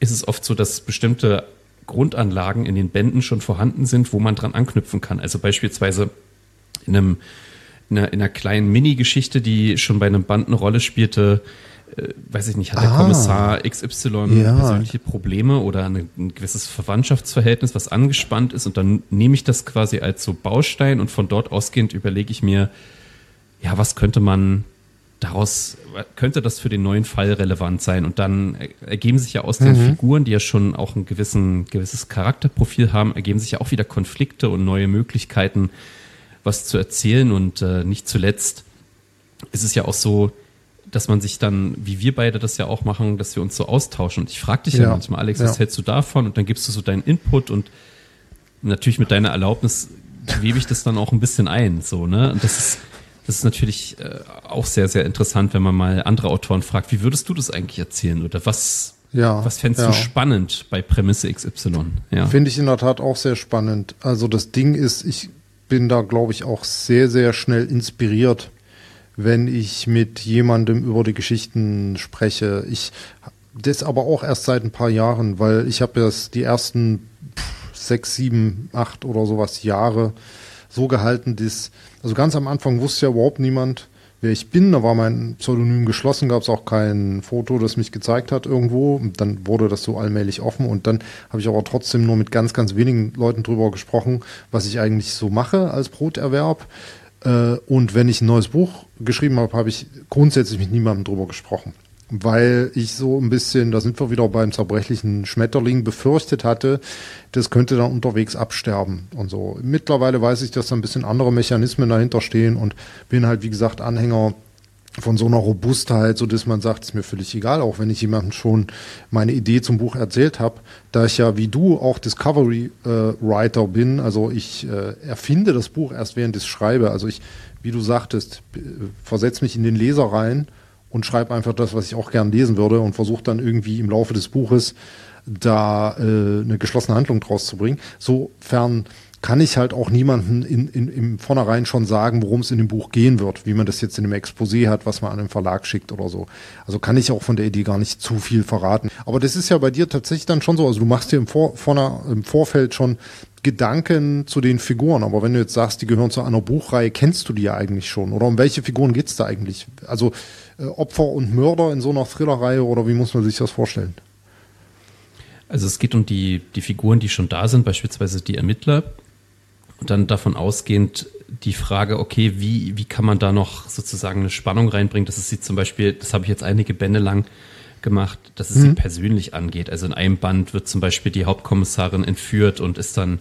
ist es oft so, dass bestimmte Grundanlagen in den Bänden schon vorhanden sind, wo man dran anknüpfen kann. Also beispielsweise in einem in einer, in einer kleinen Mini-Geschichte, die schon bei einem Band eine Rolle spielte, äh, weiß ich nicht, hat der ah, Kommissar XY ja. persönliche Probleme oder eine, ein gewisses Verwandtschaftsverhältnis, was angespannt ist und dann nehme ich das quasi als so Baustein und von dort ausgehend überlege ich mir, ja, was könnte man daraus, könnte das für den neuen Fall relevant sein? Und dann ergeben sich ja aus den mhm. Figuren, die ja schon auch ein gewissen, gewisses Charakterprofil haben, ergeben sich ja auch wieder Konflikte und neue Möglichkeiten, was zu erzählen und äh, nicht zuletzt ist es ja auch so, dass man sich dann, wie wir beide das ja auch machen, dass wir uns so austauschen. Und ich frage dich ja, ja manchmal, Alex, was hältst du davon? Und dann gibst du so deinen Input und natürlich mit deiner Erlaubnis webe ich das dann auch ein bisschen ein, so, ne? Und das ist, das ist natürlich äh, auch sehr, sehr interessant, wenn man mal andere Autoren fragt, wie würdest du das eigentlich erzählen? Oder was, ja, was fändest ja. du spannend bei Prämisse XY? Ja. Finde ich in der Tat auch sehr spannend. Also das Ding ist, ich bin da, glaube ich, auch sehr, sehr schnell inspiriert wenn ich mit jemandem über die Geschichten spreche. Ich das aber auch erst seit ein paar Jahren, weil ich habe das die ersten sechs, sieben, acht oder sowas Jahre so gehalten, dass also ganz am Anfang wusste ja überhaupt niemand, wer ich bin. Da war mein Pseudonym geschlossen, gab es auch kein Foto, das mich gezeigt hat irgendwo. Und dann wurde das so allmählich offen und dann habe ich aber trotzdem nur mit ganz, ganz wenigen Leuten drüber gesprochen, was ich eigentlich so mache als Broterwerb. Äh, und wenn ich ein neues Buch geschrieben habe, habe ich grundsätzlich mit niemandem drüber gesprochen. Weil ich so ein bisschen, da sind wir wieder beim zerbrechlichen Schmetterling, befürchtet hatte, das könnte dann unterwegs absterben und so. Mittlerweile weiß ich, dass da ein bisschen andere Mechanismen dahinter stehen und bin halt, wie gesagt, Anhänger von so einer Robustheit, so dass man sagt, ist mir völlig egal, auch wenn ich jemandem schon meine Idee zum Buch erzählt habe, da ich ja wie du auch Discovery äh, Writer bin, also ich äh, erfinde das Buch erst während ich es schreibe, also ich, wie du sagtest, versetze mich in den Leser rein und schreibe einfach das, was ich auch gern lesen würde und versuche dann irgendwie im Laufe des Buches da äh, eine geschlossene Handlung draus zu bringen. Sofern kann ich halt auch niemanden in, in, im Vornherein schon sagen, worum es in dem Buch gehen wird, wie man das jetzt in dem Exposé hat, was man an den Verlag schickt oder so. Also kann ich auch von der Idee gar nicht zu viel verraten. Aber das ist ja bei dir tatsächlich dann schon so, also du machst dir im, Vor, vorne, im Vorfeld schon Gedanken zu den Figuren. Aber wenn du jetzt sagst, die gehören zu einer Buchreihe, kennst du die ja eigentlich schon? Oder um welche Figuren geht's da eigentlich? Also äh, Opfer und Mörder in so einer Thrillerreihe oder wie muss man sich das vorstellen? Also es geht um die, die Figuren, die schon da sind, beispielsweise die Ermittler. Und dann davon ausgehend die Frage, okay, wie, wie kann man da noch sozusagen eine Spannung reinbringen, dass es sie zum Beispiel, das habe ich jetzt einige Bände lang gemacht, dass es mhm. sie persönlich angeht. Also in einem Band wird zum Beispiel die Hauptkommissarin entführt und ist dann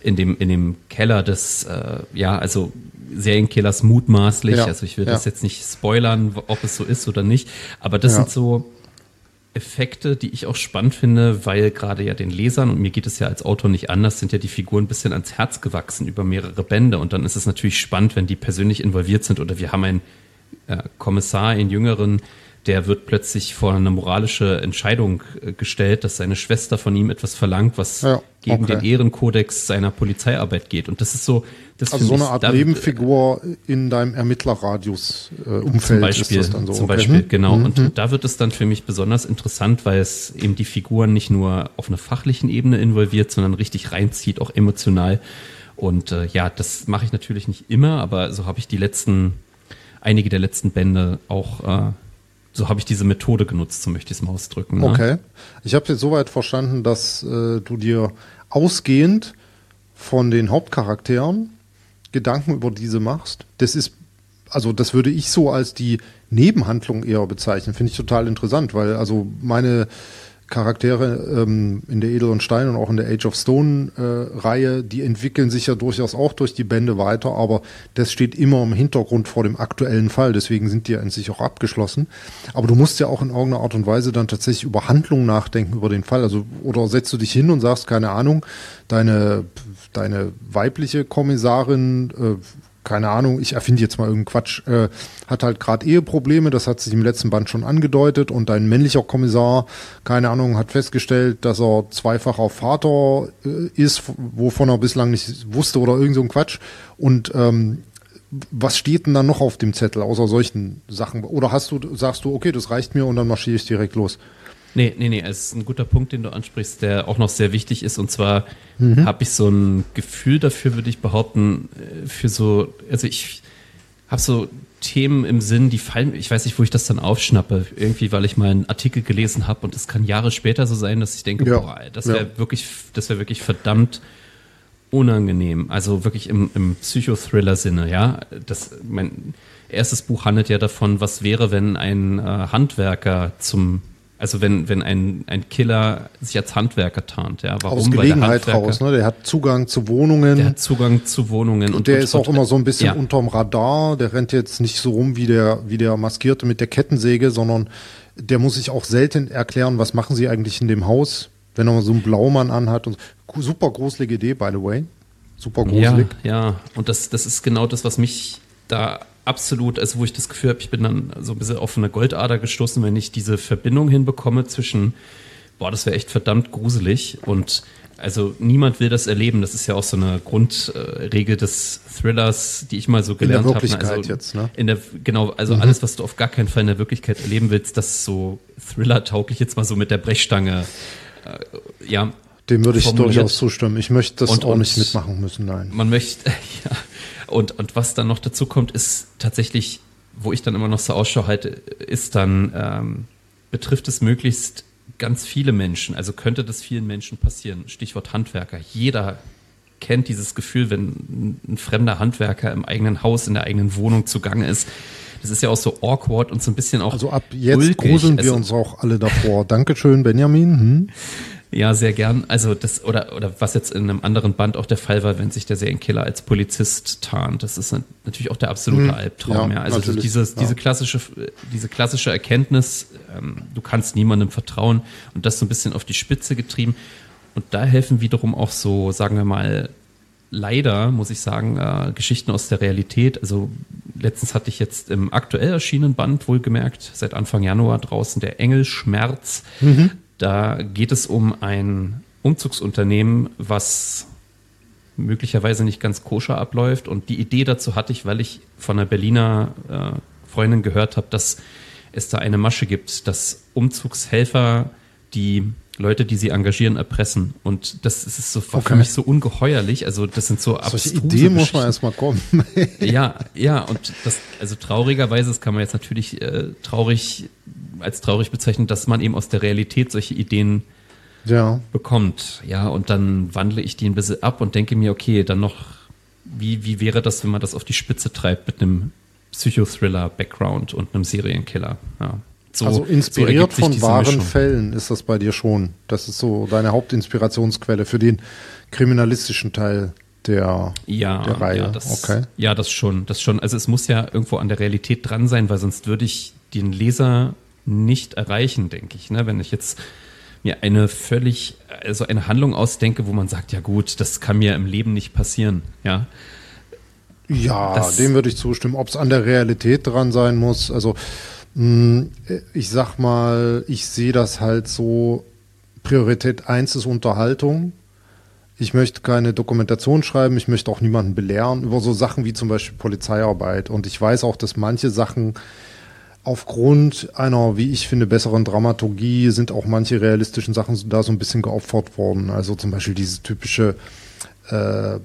in dem, in dem Keller des, äh, ja, also Serienkillers mutmaßlich. Ja, also ich will ja. das jetzt nicht spoilern, ob es so ist oder nicht. Aber das ja. sind so Effekte, die ich auch spannend finde, weil gerade ja den Lesern, und mir geht es ja als Autor nicht anders, sind ja die Figuren ein bisschen ans Herz gewachsen über mehrere Bände. Und dann ist es natürlich spannend, wenn die persönlich involviert sind. Oder wir haben einen äh, Kommissar, einen jüngeren, der wird plötzlich vor eine moralische Entscheidung äh, gestellt, dass seine Schwester von ihm etwas verlangt, was ja, gegen okay. den Ehrenkodex seiner Polizeiarbeit geht. Und das ist so, das also so eine Art Nebenfigur in deinem Ermittlerradius äh, zum Beispiel, ist das dann so. Zum okay. Beispiel, mhm. genau. Mhm. Und da wird es dann für mich besonders interessant, weil es eben die Figuren nicht nur auf einer fachlichen Ebene involviert, sondern richtig reinzieht, auch emotional. Und äh, ja, das mache ich natürlich nicht immer, aber so habe ich die letzten, einige der letzten Bände auch äh, so habe ich diese Methode genutzt, so möchte ich es mal ausdrücken. Ne? Okay. Ich habe jetzt soweit verstanden, dass äh, du dir ausgehend von den Hauptcharakteren Gedanken über diese machst. Das ist, also das würde ich so als die Nebenhandlung eher bezeichnen. Finde ich total interessant, weil also meine Charaktere ähm, in der Edel und Stein und auch in der Age of Stone äh, Reihe, die entwickeln sich ja durchaus auch durch die Bände weiter, aber das steht immer im Hintergrund vor dem aktuellen Fall, deswegen sind die ja in sich auch abgeschlossen. Aber du musst ja auch in irgendeiner Art und Weise dann tatsächlich über Handlungen nachdenken über den Fall, also oder setzt du dich hin und sagst keine Ahnung, deine deine weibliche Kommissarin äh, keine Ahnung, ich erfinde jetzt mal irgendeinen Quatsch, äh, hat halt gerade Eheprobleme, das hat sich im letzten Band schon angedeutet und ein männlicher Kommissar, keine Ahnung, hat festgestellt, dass er zweifacher Vater äh, ist, wovon er bislang nicht wusste oder irgend so Quatsch und ähm, was steht denn dann noch auf dem Zettel außer solchen Sachen? Oder hast du, sagst du, okay, das reicht mir und dann marschiere ich direkt los? Nee, nee, nee, es ist ein guter Punkt, den du ansprichst, der auch noch sehr wichtig ist. Und zwar mhm. habe ich so ein Gefühl dafür, würde ich behaupten, äh, für so, also ich habe so Themen im Sinn, die fallen, ich weiß nicht, wo ich das dann aufschnappe, irgendwie, weil ich mal einen Artikel gelesen habe und es kann Jahre später so sein, dass ich denke, ja. boah, das wäre ja. wirklich, das wäre wirklich verdammt unangenehm. Also wirklich im, im Psychothriller-Sinne, ja. Das, mein erstes Buch handelt ja davon, was wäre, wenn ein äh, Handwerker zum also wenn, wenn ein, ein Killer sich als Handwerker tarnt, ja, warum? Aus Gelegenheit raus, ne? Der hat Zugang zu Wohnungen. Der hat Zugang zu Wohnungen. Und der und, ist auch und, immer so ein bisschen ja. unterm Radar. Der rennt jetzt nicht so rum wie der, wie der Maskierte mit der Kettensäge, sondern der muss sich auch selten erklären, was machen sie eigentlich in dem Haus, wenn er so einen Blaumann anhat. Und super gruselige Idee, by the way. Super gruselig. Ja, ja. Und das, das ist genau das, was mich da absolut, also wo ich das Gefühl habe, ich bin dann so ein bisschen auf eine Goldader gestoßen, wenn ich diese Verbindung hinbekomme zwischen, boah, das wäre echt verdammt gruselig und also niemand will das erleben. Das ist ja auch so eine Grundregel des Thrillers, die ich mal so gelernt habe. In der Wirklichkeit hab. also jetzt, ne? In der, genau, also mhm. alles, was du auf gar keinen Fall in der Wirklichkeit erleben willst, das ist so Thriller-tauglich jetzt mal so mit der Brechstange, äh, ja. Dem würde ich formuliert. durchaus zustimmen. Ich möchte das und, auch und nicht mitmachen müssen, nein. Man möchte, ja, und, und was dann noch dazu kommt, ist tatsächlich, wo ich dann immer noch so Ausschau halte, ist dann, ähm, betrifft es möglichst ganz viele Menschen. Also könnte das vielen Menschen passieren. Stichwort Handwerker. Jeder kennt dieses Gefühl, wenn ein fremder Handwerker im eigenen Haus, in der eigenen Wohnung zugange ist. Das ist ja auch so awkward und so ein bisschen auch. Also ab jetzt ulkig. gruseln wir also, uns auch alle davor. Dankeschön, Benjamin. Hm? Ja, sehr gern. Also das, oder, oder was jetzt in einem anderen Band auch der Fall war, wenn sich der Serienkiller als Polizist tarnt. Das ist natürlich auch der absolute hm, Albtraum, ja. ja. Also dieses, ja. diese klassische, diese klassische Erkenntnis, ähm, du kannst niemandem vertrauen und das so ein bisschen auf die Spitze getrieben. Und da helfen wiederum auch so, sagen wir mal, leider, muss ich sagen, äh, Geschichten aus der Realität. Also letztens hatte ich jetzt im aktuell erschienenen Band wohlgemerkt, seit Anfang Januar draußen der Engel Schmerz. Mhm. Da geht es um ein Umzugsunternehmen, was möglicherweise nicht ganz koscher abläuft. Und die Idee dazu hatte ich, weil ich von einer Berliner äh, Freundin gehört habe, dass es da eine Masche gibt, dass Umzugshelfer die Leute, die sie engagieren, erpressen. Und das ist so okay. für mich so ungeheuerlich. Also das sind so abstruse Solche Ideen muss man erstmal kommen. ja, ja, und das, also traurigerweise, das kann man jetzt natürlich äh, traurig, als traurig bezeichnen, dass man eben aus der Realität solche Ideen ja. bekommt. Ja, und dann wandle ich die ein bisschen ab und denke mir, okay, dann noch, wie, wie wäre das, wenn man das auf die Spitze treibt mit einem Psychothriller-Background und einem Serienkiller? Ja. So, also inspiriert so von wahren Mischung. Fällen ist das bei dir schon. Das ist so deine Hauptinspirationsquelle für den kriminalistischen Teil der, ja, der Reihe. Ja das, okay. ja, das schon, das schon. Also es muss ja irgendwo an der Realität dran sein, weil sonst würde ich den Leser nicht erreichen, denke ich. Ne? Wenn ich jetzt mir eine völlig, also eine Handlung ausdenke, wo man sagt, ja gut, das kann mir im Leben nicht passieren, ja. Ja, das, dem würde ich zustimmen. Ob es an der Realität dran sein muss, also ich sag mal, ich sehe das halt so, Priorität 1 ist Unterhaltung. Ich möchte keine Dokumentation schreiben, ich möchte auch niemanden belehren über so Sachen wie zum Beispiel Polizeiarbeit. Und ich weiß auch, dass manche Sachen aufgrund einer, wie ich finde, besseren Dramaturgie sind auch manche realistischen Sachen da so ein bisschen geopfert worden. Also zum Beispiel dieses typische äh,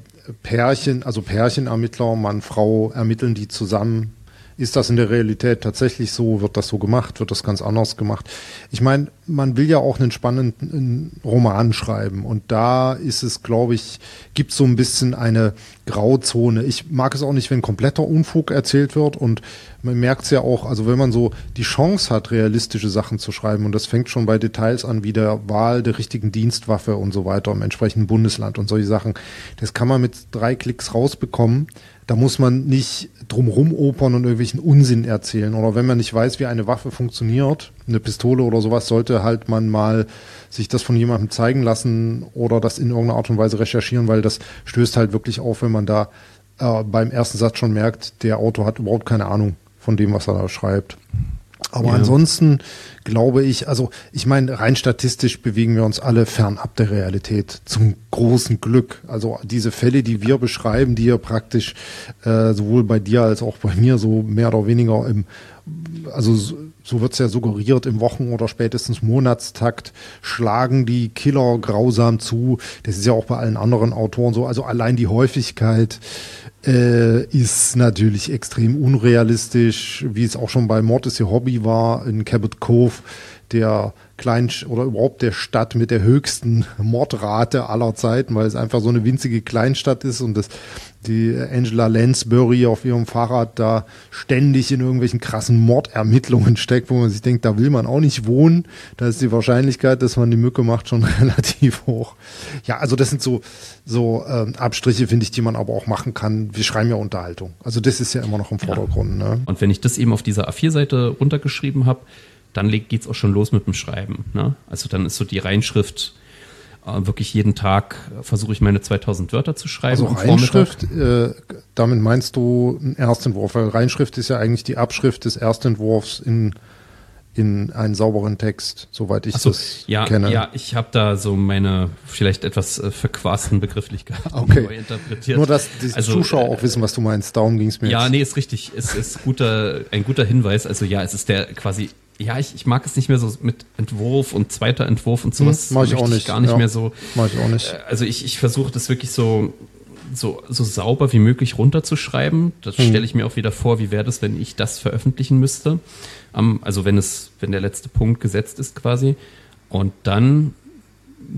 Pärchen, also Pärchenermittler, Mann, Frau ermitteln die zusammen ist das in der Realität tatsächlich so? Wird das so gemacht? Wird das ganz anders gemacht? Ich meine, man will ja auch einen spannenden Roman schreiben und da ist es, glaube ich, gibt so ein bisschen eine Grauzone. Ich mag es auch nicht, wenn kompletter Unfug erzählt wird und man merkt es ja auch, also wenn man so die Chance hat, realistische Sachen zu schreiben und das fängt schon bei Details an, wie der Wahl der richtigen Dienstwaffe und so weiter im entsprechenden Bundesland und solche Sachen, das kann man mit drei Klicks rausbekommen da muss man nicht drumrum opern und irgendwelchen Unsinn erzählen. Oder wenn man nicht weiß, wie eine Waffe funktioniert, eine Pistole oder sowas, sollte halt man mal sich das von jemandem zeigen lassen oder das in irgendeiner Art und Weise recherchieren, weil das stößt halt wirklich auf, wenn man da äh, beim ersten Satz schon merkt, der Autor hat überhaupt keine Ahnung von dem, was er da schreibt. Aber ja. ansonsten glaube ich, also ich meine, rein statistisch bewegen wir uns alle fernab der Realität, zum großen Glück. Also diese Fälle, die wir beschreiben, die ja praktisch äh, sowohl bei dir als auch bei mir so mehr oder weniger im, also so wird es ja suggeriert, im Wochen- oder spätestens Monatstakt schlagen die Killer grausam zu. Das ist ja auch bei allen anderen Autoren so. Also allein die Häufigkeit äh, ist natürlich extrem unrealistisch, wie es auch schon bei Mord ist ihr Hobby war, in Cabot Cove, der kleinen oder überhaupt der Stadt mit der höchsten Mordrate aller Zeiten, weil es einfach so eine winzige Kleinstadt ist und das die Angela Lansbury auf ihrem Fahrrad da ständig in irgendwelchen krassen Mordermittlungen steckt, wo man sich denkt, da will man auch nicht wohnen. Da ist die Wahrscheinlichkeit, dass man die Mücke macht, schon relativ hoch. Ja, also das sind so, so ähm, Abstriche, finde ich, die man aber auch machen kann. Wir schreiben ja Unterhaltung. Also das ist ja immer noch im Vordergrund. Ja. Ne? Und wenn ich das eben auf dieser A4-Seite runtergeschrieben habe, dann geht es auch schon los mit dem Schreiben. Ne? Also dann ist so die Reinschrift äh, wirklich jeden Tag versuche ich meine 2000 Wörter zu schreiben. Also Reinschrift, äh, damit meinst du einen Erstentwurf, weil Reinschrift ist ja eigentlich die Abschrift des Erstentwurfs in in einen sauberen Text, soweit ich so, das ja, kenne. Ja, ich habe da so meine vielleicht etwas äh, verquasten Begrifflichkeiten okay. neu interpretiert. Nur, dass die also, Zuschauer äh, auch wissen, was du meinst. Darum ging es mir. Ja, jetzt. nee, ist richtig. Es ist guter, ein guter Hinweis. Also ja, es ist der quasi ja, ich, ich mag es nicht mehr so mit Entwurf und zweiter Entwurf und sowas. Hm, mach ich auch nicht. Gar nicht ja, mehr so. Mach ich auch nicht. Äh, also ich, ich versuche das wirklich so, so, so sauber wie möglich runterzuschreiben. Das hm. stelle ich mir auch wieder vor, wie wäre das, wenn ich das veröffentlichen müsste. Um, also wenn es, wenn der letzte Punkt gesetzt ist quasi. Und dann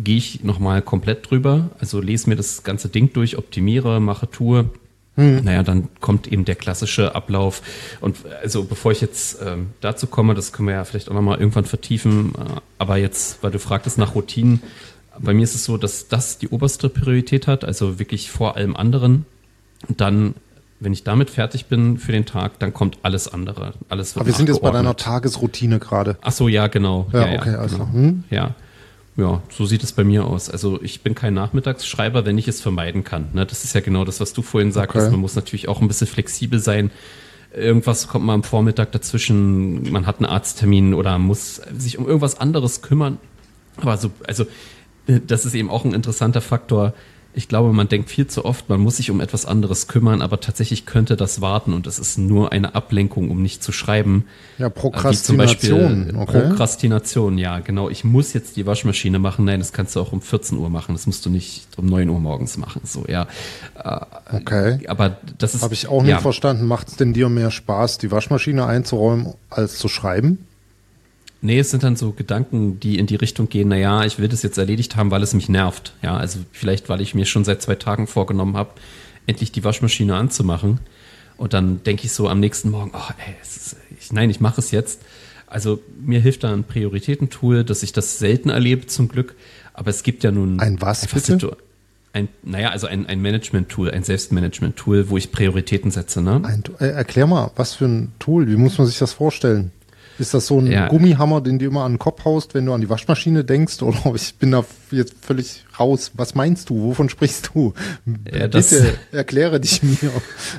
gehe ich nochmal komplett drüber. Also lese mir das ganze Ding durch, optimiere, mache, tue hm. Naja, dann kommt eben der klassische Ablauf. Und also bevor ich jetzt ähm, dazu komme, das können wir ja vielleicht auch nochmal irgendwann vertiefen, äh, aber jetzt, weil du fragtest nach Routinen, bei mir ist es so, dass das die oberste Priorität hat, also wirklich vor allem anderen. Und dann, wenn ich damit fertig bin für den Tag, dann kommt alles andere. Alles Aber wir sind jetzt bei deiner Tagesroutine gerade. Ach so, ja, genau. Ja, ja okay, ja, also. Genau. Hm? Ja. Ja, so sieht es bei mir aus. Also ich bin kein Nachmittagsschreiber, wenn ich es vermeiden kann. Ne? Das ist ja genau das, was du vorhin sagtest. Okay. Man muss natürlich auch ein bisschen flexibel sein. Irgendwas kommt mal am Vormittag dazwischen, man hat einen Arzttermin oder muss sich um irgendwas anderes kümmern. Aber so, also äh, das ist eben auch ein interessanter Faktor. Ich glaube, man denkt viel zu oft, man muss sich um etwas anderes kümmern, aber tatsächlich könnte das warten und es ist nur eine Ablenkung, um nicht zu schreiben. Ja, Prokrastination. Wie okay. Prokrastination, ja, genau. Ich muss jetzt die Waschmaschine machen. Nein, das kannst du auch um 14 Uhr machen. Das musst du nicht um 9 Uhr morgens machen. So, ja. Äh, okay. Aber das ist. Habe ich auch nicht ja. verstanden. Macht es denn dir mehr Spaß, die Waschmaschine einzuräumen, als zu schreiben? Nee, es sind dann so Gedanken, die in die Richtung gehen, naja, ich will das jetzt erledigt haben, weil es mich nervt. Ja, also vielleicht, weil ich mir schon seit zwei Tagen vorgenommen habe, endlich die Waschmaschine anzumachen. Und dann denke ich so am nächsten Morgen, oh, ey, ist, ich, nein, ich mache es jetzt. Also mir hilft da ein Prioritätentool, dass ich das selten erlebe zum Glück. Aber es gibt ja nun ein was bitte? Ein, naja, also ein, ein Management-Tool, ein Selbstmanagement-Tool, wo ich Prioritäten setze. Ne? Ein, äh, erklär mal, was für ein Tool? Wie muss man sich das vorstellen? Ist das so ein ja. Gummihammer, den du immer an den Kopf haust, wenn du an die Waschmaschine denkst? Oder ich bin da jetzt völlig raus. Was meinst du? Wovon sprichst du? Ja, Bitte erkläre dich mir.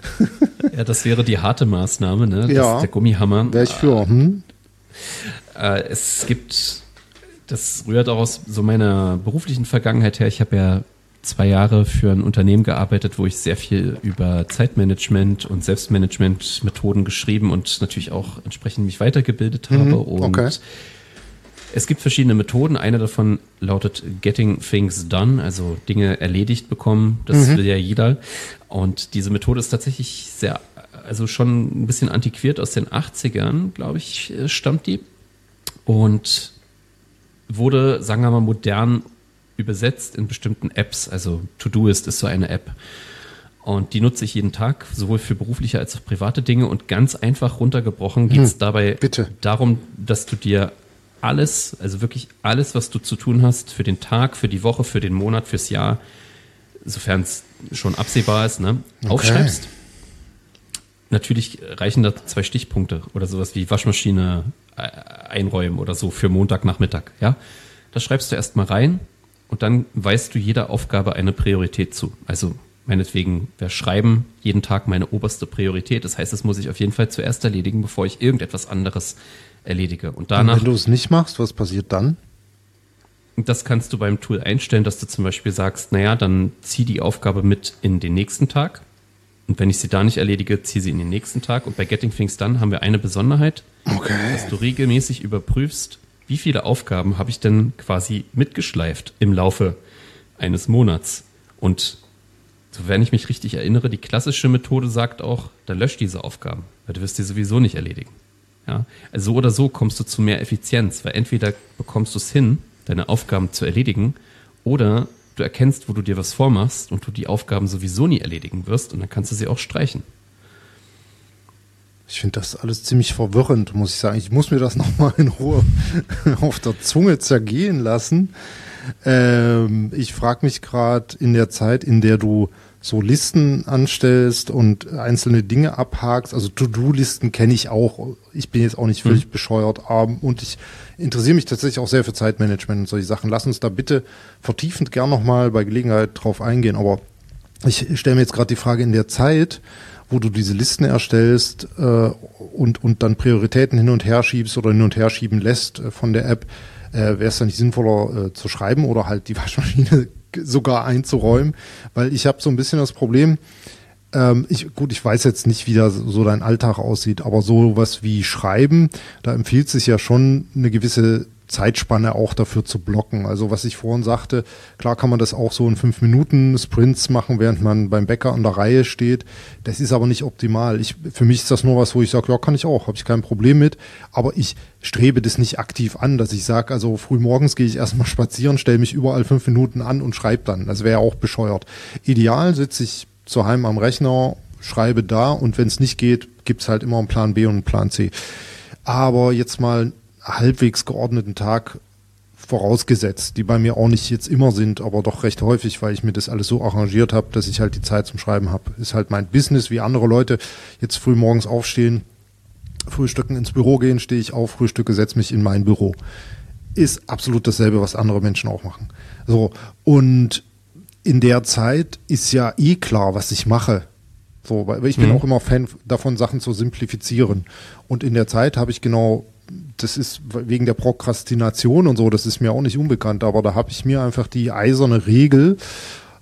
ja, das wäre die harte Maßnahme, ne? Das ja. der Gummihammer. Wäre ich für. Hm? Äh, es gibt, das rührt auch aus so meiner beruflichen Vergangenheit her. Ich habe ja zwei Jahre für ein Unternehmen gearbeitet, wo ich sehr viel über Zeitmanagement und Selbstmanagement-Methoden geschrieben und natürlich auch entsprechend mich weitergebildet habe. Mhm, okay. Und es gibt verschiedene Methoden. Eine davon lautet Getting Things Done, also Dinge erledigt bekommen. Das mhm. will ja jeder. Und diese Methode ist tatsächlich sehr, also schon ein bisschen antiquiert aus den 80ern, glaube ich, stammt die. Und wurde, sagen wir mal, modern übersetzt in bestimmten Apps. Also Todoist ist so eine App. Und die nutze ich jeden Tag, sowohl für berufliche als auch private Dinge. Und ganz einfach runtergebrochen geht es hm, dabei bitte. darum, dass du dir alles, also wirklich alles, was du zu tun hast, für den Tag, für die Woche, für den Monat, fürs Jahr, sofern es schon absehbar ist, ne, okay. aufschreibst. Natürlich reichen da zwei Stichpunkte oder sowas wie Waschmaschine äh, einräumen oder so für Montagnachmittag, ja. Das schreibst du erstmal rein und dann weist du jeder Aufgabe eine Priorität zu. Also meinetwegen wäre Schreiben jeden Tag meine oberste Priorität. Das heißt, das muss ich auf jeden Fall zuerst erledigen, bevor ich irgendetwas anderes erledige. Und danach. Und wenn du es nicht machst, was passiert dann? Das kannst du beim Tool einstellen, dass du zum Beispiel sagst, naja, dann zieh die Aufgabe mit in den nächsten Tag. Und wenn ich sie da nicht erledige, zieh sie in den nächsten Tag. Und bei Getting Things Done haben wir eine Besonderheit, okay. dass du regelmäßig überprüfst, wie viele Aufgaben habe ich denn quasi mitgeschleift im Laufe eines Monats? Und so, wenn ich mich richtig erinnere, die klassische Methode sagt auch, dann lösch diese Aufgaben, weil du wirst die sowieso nicht erledigen. Ja? Also so oder so kommst du zu mehr Effizienz, weil entweder bekommst du es hin, deine Aufgaben zu erledigen, oder du erkennst, wo du dir was vormachst und du die Aufgaben sowieso nie erledigen wirst und dann kannst du sie auch streichen. Ich finde das alles ziemlich verwirrend, muss ich sagen. Ich muss mir das nochmal in Ruhe auf der Zunge zergehen lassen. Ähm, ich frage mich gerade in der Zeit, in der du so Listen anstellst und einzelne Dinge abhakst. Also To-Do-Listen kenne ich auch. Ich bin jetzt auch nicht völlig mhm. bescheuert. Und ich interessiere mich tatsächlich auch sehr für Zeitmanagement und solche Sachen. Lass uns da bitte vertiefend gern nochmal bei Gelegenheit drauf eingehen. Aber ich stelle mir jetzt gerade die Frage in der Zeit, wo du diese Listen erstellst äh, und, und dann Prioritäten hin und her schiebst oder hin und her schieben lässt äh, von der App, äh, wäre es dann nicht sinnvoller äh, zu schreiben oder halt die Waschmaschine sogar einzuräumen, weil ich habe so ein bisschen das Problem, ähm, ich, gut, ich weiß jetzt nicht, wie da so dein Alltag aussieht, aber so was wie Schreiben, da empfiehlt sich ja schon eine gewisse Zeitspanne auch dafür zu blocken. Also was ich vorhin sagte, klar kann man das auch so in fünf Minuten Sprints machen, während man beim Bäcker an der Reihe steht. Das ist aber nicht optimal. Ich, für mich ist das nur was, wo ich sage, ja, kann ich auch, habe ich kein Problem mit. Aber ich strebe das nicht aktiv an, dass ich sage, also früh morgens gehe ich erstmal spazieren, stelle mich überall fünf Minuten an und schreibe dann. Das wäre auch bescheuert. Ideal sitze ich zu Hause am Rechner, schreibe da und wenn es nicht geht, gibt's halt immer einen Plan B und einen Plan C. Aber jetzt mal halbwegs geordneten Tag vorausgesetzt, die bei mir auch nicht jetzt immer sind, aber doch recht häufig, weil ich mir das alles so arrangiert habe, dass ich halt die Zeit zum Schreiben habe. Ist halt mein Business, wie andere Leute jetzt früh morgens aufstehen, frühstücken ins Büro gehen, stehe ich auf, frühstücke, setze mich in mein Büro. Ist absolut dasselbe, was andere Menschen auch machen. So, und in der Zeit ist ja eh klar, was ich mache. So, weil ich bin mhm. auch immer Fan davon, Sachen zu simplifizieren. Und in der Zeit habe ich genau das ist wegen der Prokrastination und so, das ist mir auch nicht unbekannt, aber da habe ich mir einfach die eiserne Regel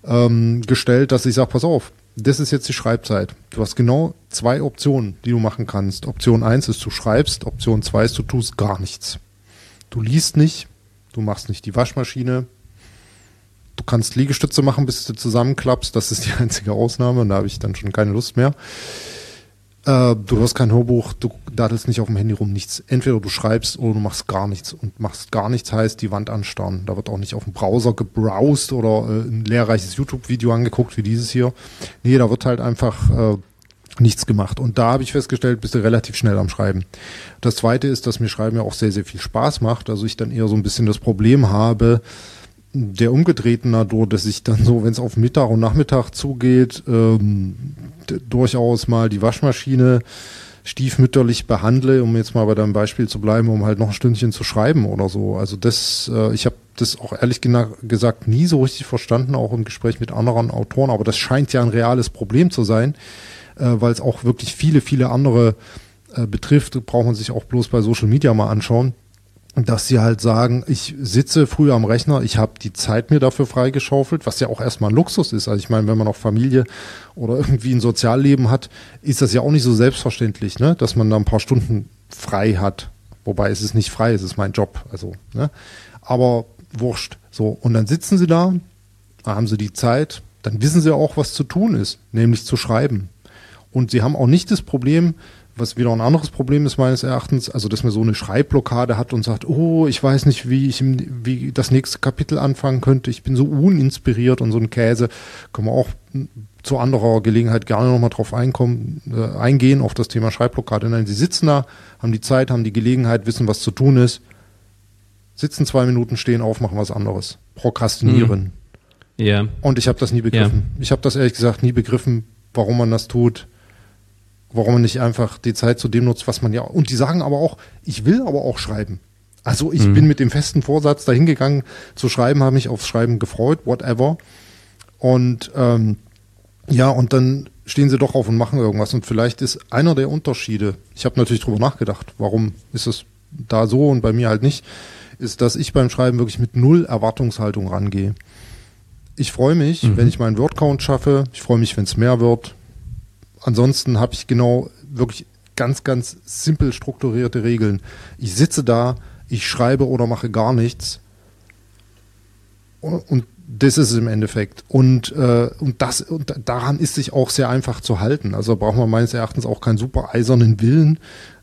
ähm, gestellt, dass ich sage, pass auf, das ist jetzt die Schreibzeit. Du hast genau zwei Optionen, die du machen kannst. Option eins ist, du schreibst, Option zwei ist, du tust gar nichts. Du liest nicht, du machst nicht die Waschmaschine, du kannst Liegestütze machen, bis du zusammenklappst, das ist die einzige Ausnahme und da habe ich dann schon keine Lust mehr. Äh, du hörst kein Hörbuch, du daddelst nicht auf dem Handy rum, nichts. Entweder du schreibst oder du machst gar nichts. Und machst gar nichts heißt die Wand anstarren. Da wird auch nicht auf dem Browser gebrowst oder äh, ein lehrreiches YouTube-Video angeguckt wie dieses hier. Nee, da wird halt einfach äh, nichts gemacht. Und da habe ich festgestellt, bist du relativ schnell am Schreiben. Das zweite ist, dass mir Schreiben ja auch sehr, sehr viel Spaß macht. Also ich dann eher so ein bisschen das Problem habe, der umgedrehten Natur, dass ich dann so, wenn es auf Mittag und Nachmittag zugeht, ähm, durchaus mal die Waschmaschine stiefmütterlich behandle, um jetzt mal bei deinem Beispiel zu bleiben, um halt noch ein Stündchen zu schreiben oder so. Also das, äh, ich habe das auch ehrlich gesagt nie so richtig verstanden, auch im Gespräch mit anderen Autoren, aber das scheint ja ein reales Problem zu sein, äh, weil es auch wirklich viele, viele andere äh, betrifft, braucht man sich auch bloß bei Social Media mal anschauen dass sie halt sagen, ich sitze früh am Rechner, ich habe die Zeit mir dafür freigeschaufelt, was ja auch erstmal ein Luxus ist. Also ich meine, wenn man noch Familie oder irgendwie ein Sozialleben hat, ist das ja auch nicht so selbstverständlich, ne? dass man da ein paar Stunden frei hat. Wobei es ist nicht frei, es ist mein Job. Also, ne? Aber wurscht. So, und dann sitzen sie da haben sie die Zeit, dann wissen sie auch, was zu tun ist, nämlich zu schreiben. Und sie haben auch nicht das Problem, was wieder ein anderes Problem ist meines Erachtens, also dass man so eine Schreibblockade hat und sagt, oh, ich weiß nicht, wie ich im, wie das nächste Kapitel anfangen könnte, ich bin so uninspiriert und so ein Käse, können wir auch zu anderer Gelegenheit gerne nochmal drauf einkommen, äh, eingehen, auf das Thema Schreibblockade. Nein, sie sitzen da, haben die Zeit, haben die Gelegenheit, wissen, was zu tun ist, sitzen zwei Minuten, stehen auf, machen was anderes, prokrastinieren. Mhm. Ja. Und ich habe das nie begriffen. Ja. Ich habe das ehrlich gesagt nie begriffen, warum man das tut warum man nicht einfach die Zeit zu dem nutzt, was man ja. Und die sagen aber auch, ich will aber auch schreiben. Also ich mhm. bin mit dem festen Vorsatz dahingegangen zu schreiben, habe mich aufs Schreiben gefreut, whatever. Und ähm, ja, und dann stehen sie doch auf und machen irgendwas. Und vielleicht ist einer der Unterschiede, ich habe natürlich drüber nachgedacht, warum ist es da so und bei mir halt nicht, ist, dass ich beim Schreiben wirklich mit null Erwartungshaltung rangehe. Ich freue mich, mhm. wenn ich meinen Wordcount schaffe. Ich freue mich, wenn es mehr wird ansonsten habe ich genau wirklich ganz, ganz simpel strukturierte Regeln. Ich sitze da, ich schreibe oder mache gar nichts. Und das ist es im Endeffekt. Und, äh, und, das, und daran ist sich auch sehr einfach zu halten. Also braucht man meines Erachtens auch keinen super eisernen Willen,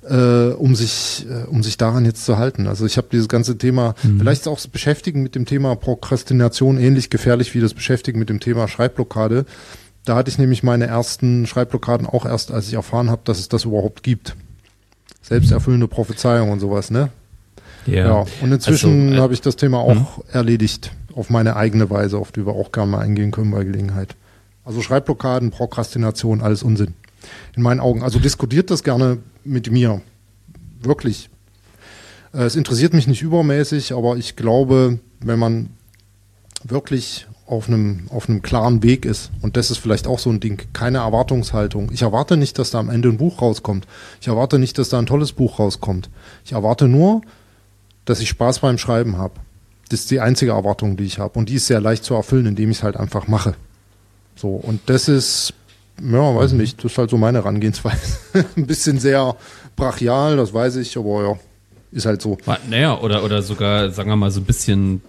äh, um, sich, äh, um sich daran jetzt zu halten. Also ich habe dieses ganze Thema, mhm. vielleicht auch das Beschäftigen mit dem Thema Prokrastination ähnlich gefährlich wie das Beschäftigen mit dem Thema Schreibblockade. Da hatte ich nämlich meine ersten Schreibblockaden auch erst, als ich erfahren habe, dass es das überhaupt gibt. Selbsterfüllende Prophezeiung und sowas, ne? Ja. ja. Und inzwischen also, äh, habe ich das Thema auch mh. erledigt, auf meine eigene Weise, auf die wir auch gerne mal eingehen können bei Gelegenheit. Also Schreibblockaden, Prokrastination, alles Unsinn. In meinen Augen. Also diskutiert das gerne mit mir. Wirklich. Äh, es interessiert mich nicht übermäßig, aber ich glaube, wenn man wirklich auf einem, auf einem klaren Weg ist. Und das ist vielleicht auch so ein Ding. Keine Erwartungshaltung. Ich erwarte nicht, dass da am Ende ein Buch rauskommt. Ich erwarte nicht, dass da ein tolles Buch rauskommt. Ich erwarte nur, dass ich Spaß beim Schreiben habe. Das ist die einzige Erwartung, die ich habe. Und die ist sehr leicht zu erfüllen, indem ich es halt einfach mache. So, und das ist, ja, weiß ich nicht, das ist halt so meine Herangehensweise. ein bisschen sehr brachial, das weiß ich, aber ja, ist halt so. Naja, oder, oder sogar, sagen wir mal, so ein bisschen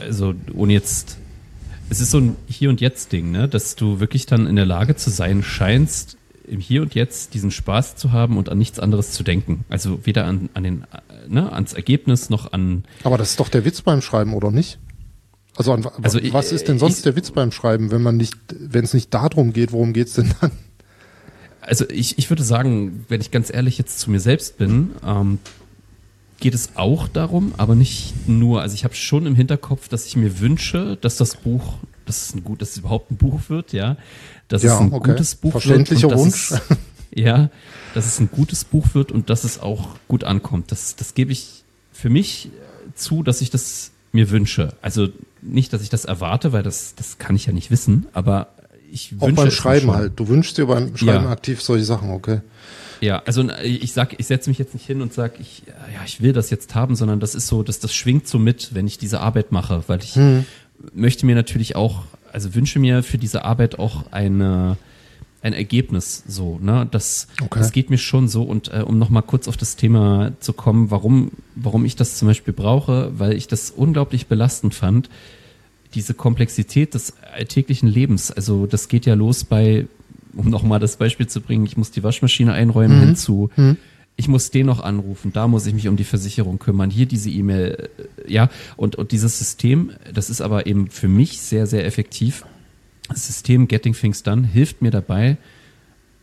also ohne jetzt, es ist so ein Hier und Jetzt Ding, ne, dass du wirklich dann in der Lage zu sein scheinst, im Hier und Jetzt diesen Spaß zu haben und an nichts anderes zu denken. Also weder an, an den, ne, ans Ergebnis noch an. Aber das ist doch der Witz beim Schreiben, oder nicht? Also, an, also was ist denn sonst ich, der Witz beim Schreiben, wenn man nicht, wenn es nicht darum geht, worum geht's denn dann? Also ich, ich würde sagen, wenn ich ganz ehrlich jetzt zu mir selbst bin, ähm, geht es auch darum, aber nicht nur. Also ich habe schon im Hinterkopf, dass ich mir wünsche, dass das Buch, dass es ein gut, dass es überhaupt ein Buch wird, ja, dass ja, es ein okay. gutes Buch Verständlicher wird. Wunsch. Es, ja, dass es ein gutes Buch wird und dass es auch gut ankommt. Das, das gebe ich für mich zu, dass ich das mir wünsche. Also nicht, dass ich das erwarte, weil das, das kann ich ja nicht wissen, aber ich wünsche. Auch beim Schreiben halt. Du wünschst dir beim Schreiben ja. aktiv solche Sachen, okay. Ja, also ich sag, ich setze mich jetzt nicht hin und sag, ich, ja, ich will das jetzt haben, sondern das ist so, dass das schwingt so mit, wenn ich diese Arbeit mache, weil ich, hm. möchte mir natürlich auch, also wünsche mir für diese Arbeit auch eine, ein Ergebnis so, ne? Das, okay. das geht mir schon so. Und äh, um nochmal kurz auf das Thema zu kommen, warum, warum ich das zum Beispiel brauche, weil ich das unglaublich belastend fand, diese Komplexität des alltäglichen Lebens. Also das geht ja los bei, um nochmal das Beispiel zu bringen, ich muss die Waschmaschine einräumen mhm. hinzu. Mhm ich muss den noch anrufen, da muss ich mich um die Versicherung kümmern, hier diese E-Mail, äh, ja, und, und dieses System, das ist aber eben für mich sehr, sehr effektiv. Das System Getting Things Done hilft mir dabei,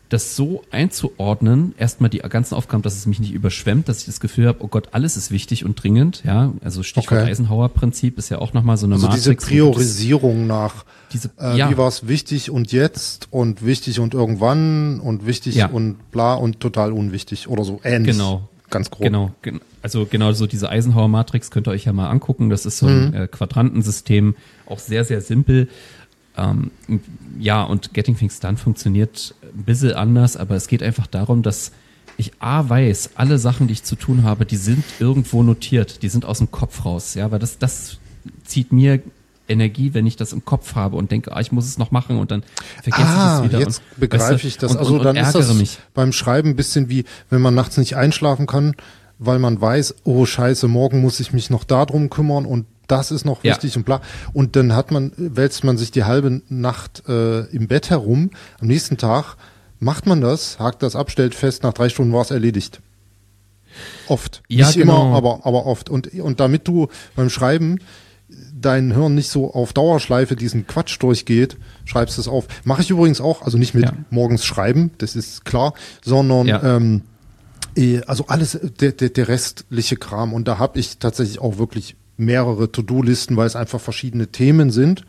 das so einzuordnen, erstmal die ganzen Aufgaben, dass es mich nicht überschwemmt, dass ich das Gefühl habe, oh Gott, alles ist wichtig und dringend, ja, also Stichwort okay. Eisenhower-Prinzip ist ja auch nochmal so eine also Matrix. diese Priorisierung nach, diese, äh, ja. wie war es wichtig und jetzt und wichtig und irgendwann und wichtig ja. und bla und total unwichtig oder so ähnlich. Genau. Ganz grob. Genau, also genau so diese Eisenhower-Matrix könnt ihr euch ja mal angucken, das ist so ein mhm. äh, Quadrantensystem, auch sehr, sehr simpel. Ähm, ja, und Getting Things Done funktioniert ein bisschen anders, aber es geht einfach darum, dass ich A weiß, alle Sachen, die ich zu tun habe, die sind irgendwo notiert, die sind aus dem Kopf raus, ja, weil das, das zieht mir Energie, wenn ich das im Kopf habe und denke, ah, ich muss es noch machen und dann vergesse ah, ich es wieder. Jetzt und, begreife weißt du, ich das. Und, also und, dann ist das mich. beim Schreiben ein bisschen wie, wenn man nachts nicht einschlafen kann, weil man weiß, oh scheiße, morgen muss ich mich noch darum kümmern und das ist noch wichtig ja. und bla. Und dann hat man, wälzt man sich die halbe Nacht äh, im Bett herum. Am nächsten Tag macht man das, hakt das ab, stellt fest, nach drei Stunden war es erledigt. Oft. Ja, nicht genau. immer, aber, aber oft. Und, und damit du beim Schreiben dein Hirn nicht so auf Dauerschleife diesen Quatsch durchgeht, schreibst es auf. Mache ich übrigens auch, also nicht mit ja. morgens schreiben, das ist klar, sondern ja. ähm, eh, also alles, der, der, der restliche Kram. Und da habe ich tatsächlich auch wirklich mehrere To-Do-Listen, weil es einfach verschiedene Themen sind.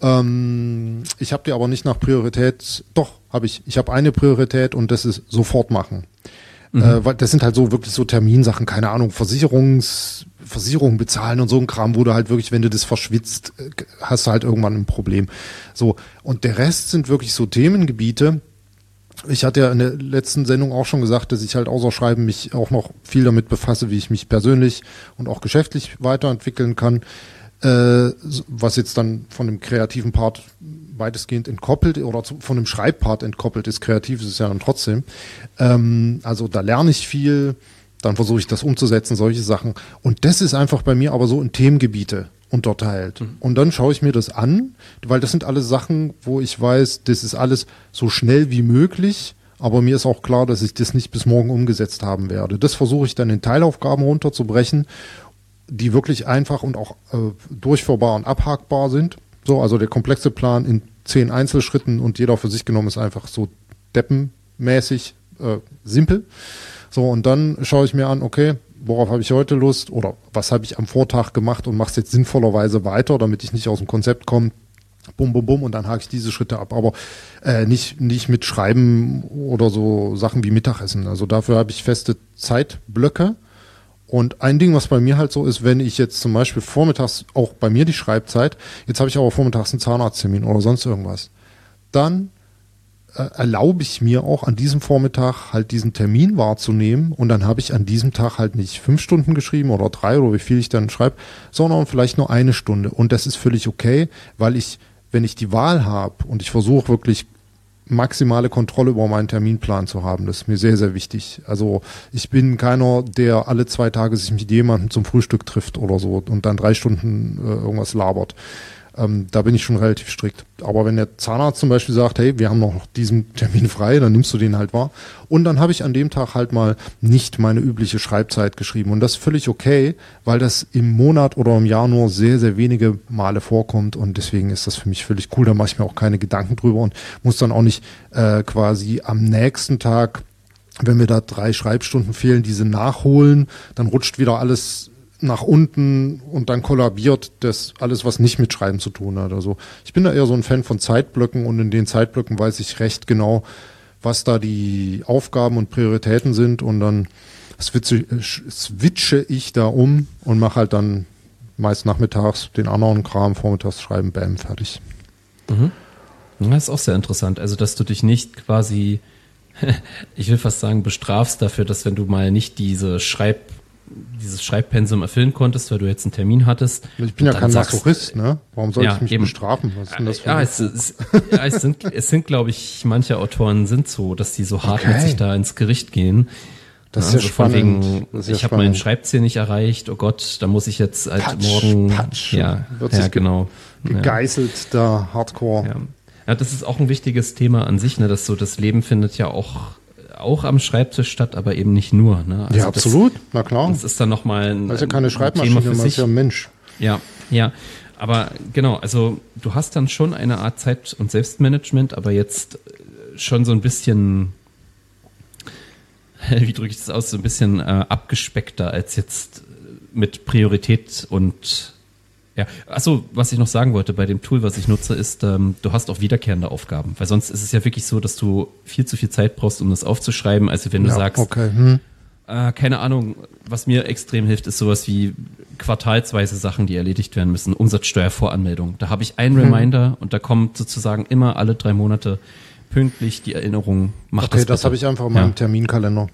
Ähm, ich habe die aber nicht nach Priorität, doch, habe ich. Ich habe eine Priorität und das ist sofort machen. Mhm. Äh, weil das sind halt so wirklich so Terminsachen, keine Ahnung, Versicherungs, Versicherungen bezahlen und so ein Kram, wo du halt wirklich, wenn du das verschwitzt, äh, hast du halt irgendwann ein Problem. So. Und der Rest sind wirklich so Themengebiete, ich hatte ja in der letzten Sendung auch schon gesagt, dass ich halt außer Schreiben mich auch noch viel damit befasse, wie ich mich persönlich und auch geschäftlich weiterentwickeln kann, äh, was jetzt dann von dem kreativen Part weitestgehend entkoppelt oder zu, von dem Schreibpart entkoppelt ist. Kreativ ist es ja dann trotzdem. Ähm, also da lerne ich viel, dann versuche ich das umzusetzen, solche Sachen. Und das ist einfach bei mir aber so in Themengebiete unterteilt. Mhm. Und dann schaue ich mir das an, weil das sind alles Sachen, wo ich weiß, das ist alles so schnell wie möglich. Aber mir ist auch klar, dass ich das nicht bis morgen umgesetzt haben werde. Das versuche ich dann in Teilaufgaben runterzubrechen, die wirklich einfach und auch äh, durchführbar und abhakbar sind. So, also der komplexe Plan in zehn Einzelschritten und jeder für sich genommen ist einfach so deppenmäßig äh, simpel. So, und dann schaue ich mir an, okay, worauf habe ich heute Lust oder was habe ich am Vortag gemacht und mache es jetzt sinnvollerweise weiter, damit ich nicht aus dem Konzept komme. Bum, bum, bum und dann hake ich diese Schritte ab. Aber äh, nicht, nicht mit Schreiben oder so Sachen wie Mittagessen. Also dafür habe ich feste Zeitblöcke. Und ein Ding, was bei mir halt so ist, wenn ich jetzt zum Beispiel vormittags, auch bei mir die Schreibzeit, jetzt habe ich aber vormittags einen Zahnarzttermin oder sonst irgendwas, dann erlaube ich mir auch an diesem Vormittag halt diesen Termin wahrzunehmen und dann habe ich an diesem Tag halt nicht fünf Stunden geschrieben oder drei oder wie viel ich dann schreibe, sondern vielleicht nur eine Stunde und das ist völlig okay, weil ich, wenn ich die Wahl habe und ich versuche wirklich maximale Kontrolle über meinen Terminplan zu haben. Das ist mir sehr, sehr wichtig. Also ich bin keiner, der alle zwei Tage sich mit jemandem zum Frühstück trifft oder so und dann drei Stunden äh, irgendwas labert. Ähm, da bin ich schon relativ strikt. Aber wenn der Zahnarzt zum Beispiel sagt, hey, wir haben noch diesen Termin frei, dann nimmst du den halt wahr. Und dann habe ich an dem Tag halt mal nicht meine übliche Schreibzeit geschrieben. Und das ist völlig okay, weil das im Monat oder im Jahr nur sehr, sehr wenige Male vorkommt. Und deswegen ist das für mich völlig cool. Da mache ich mir auch keine Gedanken drüber und muss dann auch nicht äh, quasi am nächsten Tag wenn mir da drei Schreibstunden fehlen, diese nachholen, dann rutscht wieder alles nach unten und dann kollabiert das alles, was nicht mit Schreiben zu tun hat. Also ich bin da eher so ein Fan von Zeitblöcken und in den Zeitblöcken weiß ich recht genau, was da die Aufgaben und Prioritäten sind und dann switche, switche ich da um und mache halt dann meist nachmittags den anderen Kram, vormittags schreiben, bam, fertig. Mhm. Das ist auch sehr interessant. Also, dass du dich nicht quasi, ich will fast sagen, bestrafst dafür, dass wenn du mal nicht diese Schreib dieses Schreibpensum erfüllen konntest, weil du jetzt einen Termin hattest. Ich bin ja kein sagst, Masochist, ne? Warum soll ja, ich mich eben. bestrafen? Was ist denn das für ja, es, es, ja, es sind, es sind, glaube ich, manche Autoren sind so, dass die so hart okay. mit sich da ins Gericht gehen. Das ist also ja spannend. Wegen, ist ich habe meinen Schreibziel nicht erreicht. Oh Gott, da muss ich jetzt halt Patsch, morgen. Patsch. Ja, Wird ja genau. Gegeißelt da Hardcore. Ja. ja, das ist auch ein wichtiges Thema an sich, ne, dass so das Leben findet ja auch auch am Schreibtisch statt, aber eben nicht nur. Ne? Also ja, absolut, das, na klar. Das ist dann nochmal ein, das ist ja keine Schreibmaschine, sich. ist ja ein Mensch. Ja, ja. Aber genau, also du hast dann schon eine Art Zeit- und Selbstmanagement, aber jetzt schon so ein bisschen, wie drücke ich das aus, so ein bisschen äh, abgespeckter als jetzt mit Priorität und ja, achso, was ich noch sagen wollte bei dem Tool, was ich nutze, ist, ähm, du hast auch wiederkehrende Aufgaben. Weil sonst ist es ja wirklich so, dass du viel zu viel Zeit brauchst, um das aufzuschreiben. Also wenn du ja, sagst, okay. hm. äh, keine Ahnung, was mir extrem hilft, ist sowas wie quartalsweise Sachen, die erledigt werden müssen. Umsatzsteuervoranmeldung. Da habe ich einen hm. Reminder und da kommt sozusagen immer alle drei Monate pünktlich die Erinnerung. Mach okay, das, das habe ich einfach in meinem ja. Terminkalender.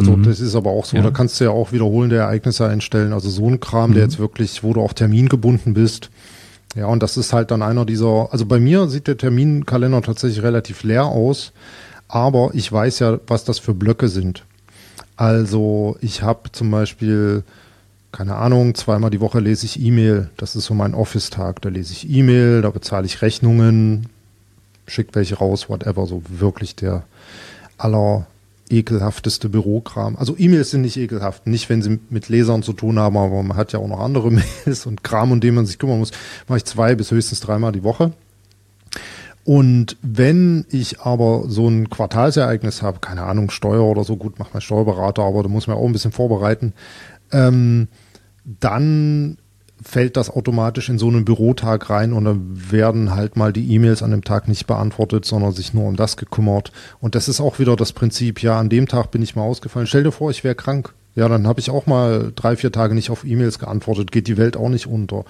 Also mhm. das ist aber auch so, ja. da kannst du ja auch wiederholende Ereignisse einstellen. Also so ein Kram, mhm. der jetzt wirklich, wo du auch termingebunden bist. Ja, und das ist halt dann einer dieser, also bei mir sieht der Terminkalender tatsächlich relativ leer aus, aber ich weiß ja, was das für Blöcke sind. Also ich habe zum Beispiel, keine Ahnung, zweimal die Woche lese ich E-Mail. Das ist so mein Office-Tag. Da lese ich E-Mail, da bezahle ich Rechnungen, schickt welche raus, whatever. So wirklich der aller ekelhafteste Bürokram. Also E-Mails sind nicht ekelhaft, nicht wenn sie mit Lesern zu tun haben, aber man hat ja auch noch andere Mails und Kram, um den man sich kümmern muss. Mache ich zwei bis höchstens dreimal die Woche. Und wenn ich aber so ein Quartalsereignis habe, keine Ahnung, Steuer oder so, gut, macht mein Steuerberater, aber da muss man auch ein bisschen vorbereiten, ähm, dann fällt das automatisch in so einen Bürotag rein und dann werden halt mal die E-Mails an dem Tag nicht beantwortet, sondern sich nur um das gekümmert. Und das ist auch wieder das Prinzip, ja, an dem Tag bin ich mal ausgefallen. Stell dir vor, ich wäre krank. Ja, dann habe ich auch mal drei, vier Tage nicht auf E-Mails geantwortet, geht die Welt auch nicht unter.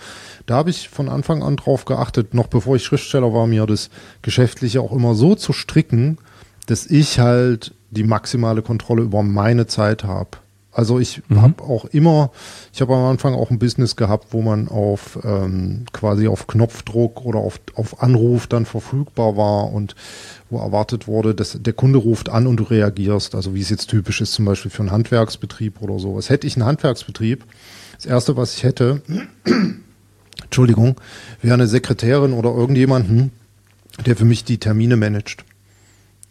Da habe ich von Anfang an drauf geachtet, noch bevor ich Schriftsteller war, mir das Geschäftliche auch immer so zu stricken, dass ich halt die maximale Kontrolle über meine Zeit habe. Also ich mhm. habe auch immer, ich habe am Anfang auch ein Business gehabt, wo man auf ähm, quasi auf Knopfdruck oder auf, auf Anruf dann verfügbar war und wo erwartet wurde, dass der Kunde ruft an und du reagierst. Also wie es jetzt typisch ist, zum Beispiel für einen Handwerksbetrieb oder sowas. Hätte ich einen Handwerksbetrieb, das erste, was ich hätte, Entschuldigung, wäre eine Sekretärin oder irgendjemanden, der für mich die Termine managt.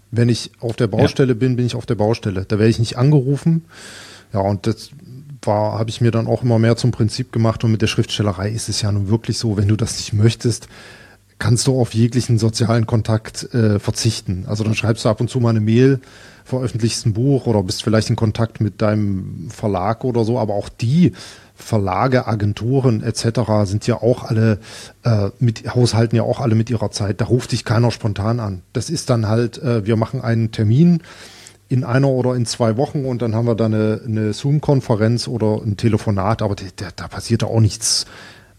Wenn ich auf der Baustelle ja. bin, bin ich auf der Baustelle. Da werde ich nicht angerufen ja, und das war, habe ich mir dann auch immer mehr zum Prinzip gemacht. Und mit der Schriftstellerei ist es ja nun wirklich so, wenn du das nicht möchtest, kannst du auf jeglichen sozialen Kontakt äh, verzichten. Also dann schreibst du ab und zu mal eine Mail, veröffentlichst ein Buch oder bist vielleicht in Kontakt mit deinem Verlag oder so, aber auch die Verlage, Agenturen etc. sind ja auch alle äh, mit haushalten ja auch alle mit ihrer Zeit. Da ruft dich keiner spontan an. Das ist dann halt, äh, wir machen einen Termin in einer oder in zwei Wochen und dann haben wir da eine, eine Zoom-Konferenz oder ein Telefonat, aber der, da passiert auch nichts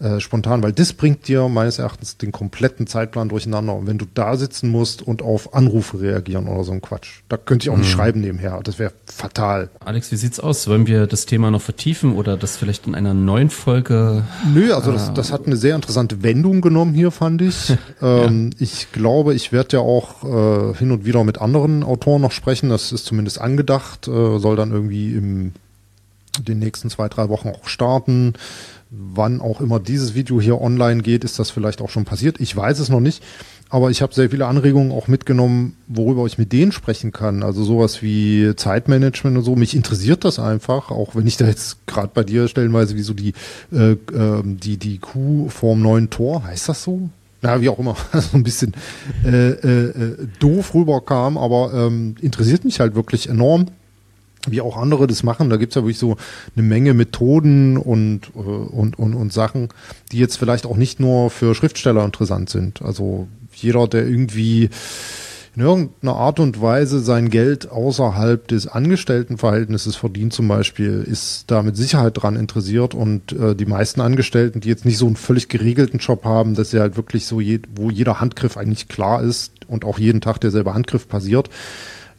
äh, spontan, weil das bringt dir meines Erachtens den kompletten Zeitplan durcheinander. Und wenn du da sitzen musst und auf Anrufe reagieren oder so ein Quatsch, da könnte ich auch nicht mhm. schreiben nebenher. Das wäre fatal. Alex, wie sieht's aus? Wollen wir das Thema noch vertiefen oder das vielleicht in einer neuen Folge? Nö, also das, das hat eine sehr interessante Wendung genommen hier, fand ich. ähm, ja. Ich glaube, ich werde ja auch äh, hin und wieder mit anderen Autoren noch sprechen. Das ist zumindest angedacht, äh, soll dann irgendwie im den nächsten zwei, drei Wochen auch starten. Wann auch immer dieses Video hier online geht, ist das vielleicht auch schon passiert. Ich weiß es noch nicht. Aber ich habe sehr viele Anregungen auch mitgenommen, worüber ich mit denen sprechen kann. Also sowas wie Zeitmanagement und so. Mich interessiert das einfach, auch wenn ich da jetzt gerade bei dir stellenweise wie so die, äh, äh, die, die Kuh vorm neuen Tor, heißt das so? Ja, wie auch immer, so ein bisschen äh, äh, äh, doof rüberkam, aber ähm, interessiert mich halt wirklich enorm wie auch andere das machen. Da gibt's ja wirklich so eine Menge Methoden und, äh, und, und, und Sachen, die jetzt vielleicht auch nicht nur für Schriftsteller interessant sind. Also jeder, der irgendwie in irgendeiner Art und Weise sein Geld außerhalb des Angestelltenverhältnisses verdient zum Beispiel, ist da mit Sicherheit dran interessiert und äh, die meisten Angestellten, die jetzt nicht so einen völlig geregelten Job haben, dass sie halt wirklich so, je, wo jeder Handgriff eigentlich klar ist und auch jeden Tag derselbe Handgriff passiert,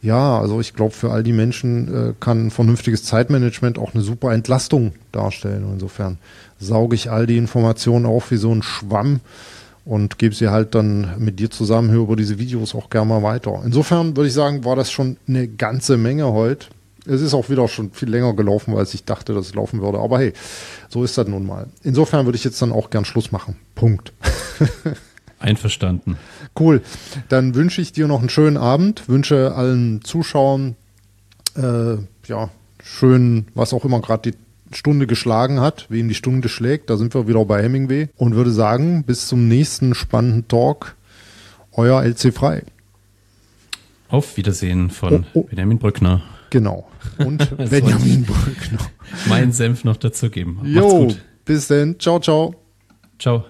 ja, also ich glaube, für all die Menschen äh, kann vernünftiges Zeitmanagement auch eine super Entlastung darstellen. Insofern sauge ich all die Informationen auf wie so ein Schwamm und gebe sie halt dann mit dir zusammen hier über diese Videos auch gerne mal weiter. Insofern würde ich sagen, war das schon eine ganze Menge heute. Es ist auch wieder schon viel länger gelaufen, als ich dachte, dass es laufen würde. Aber hey, so ist das nun mal. Insofern würde ich jetzt dann auch gern Schluss machen. Punkt. Einverstanden. Cool. Dann wünsche ich dir noch einen schönen Abend, wünsche allen Zuschauern äh, ja schön, was auch immer gerade die Stunde geschlagen hat, wie ihm die Stunde schlägt. Da sind wir wieder bei Hemingway und würde sagen, bis zum nächsten spannenden Talk. Euer LC Frei. Auf Wiedersehen von oh, oh. Benjamin Brückner. Genau. Und Benjamin Brückner. Mein Senf noch dazugeben. Jo, bis dann. Ciao, ciao. Ciao.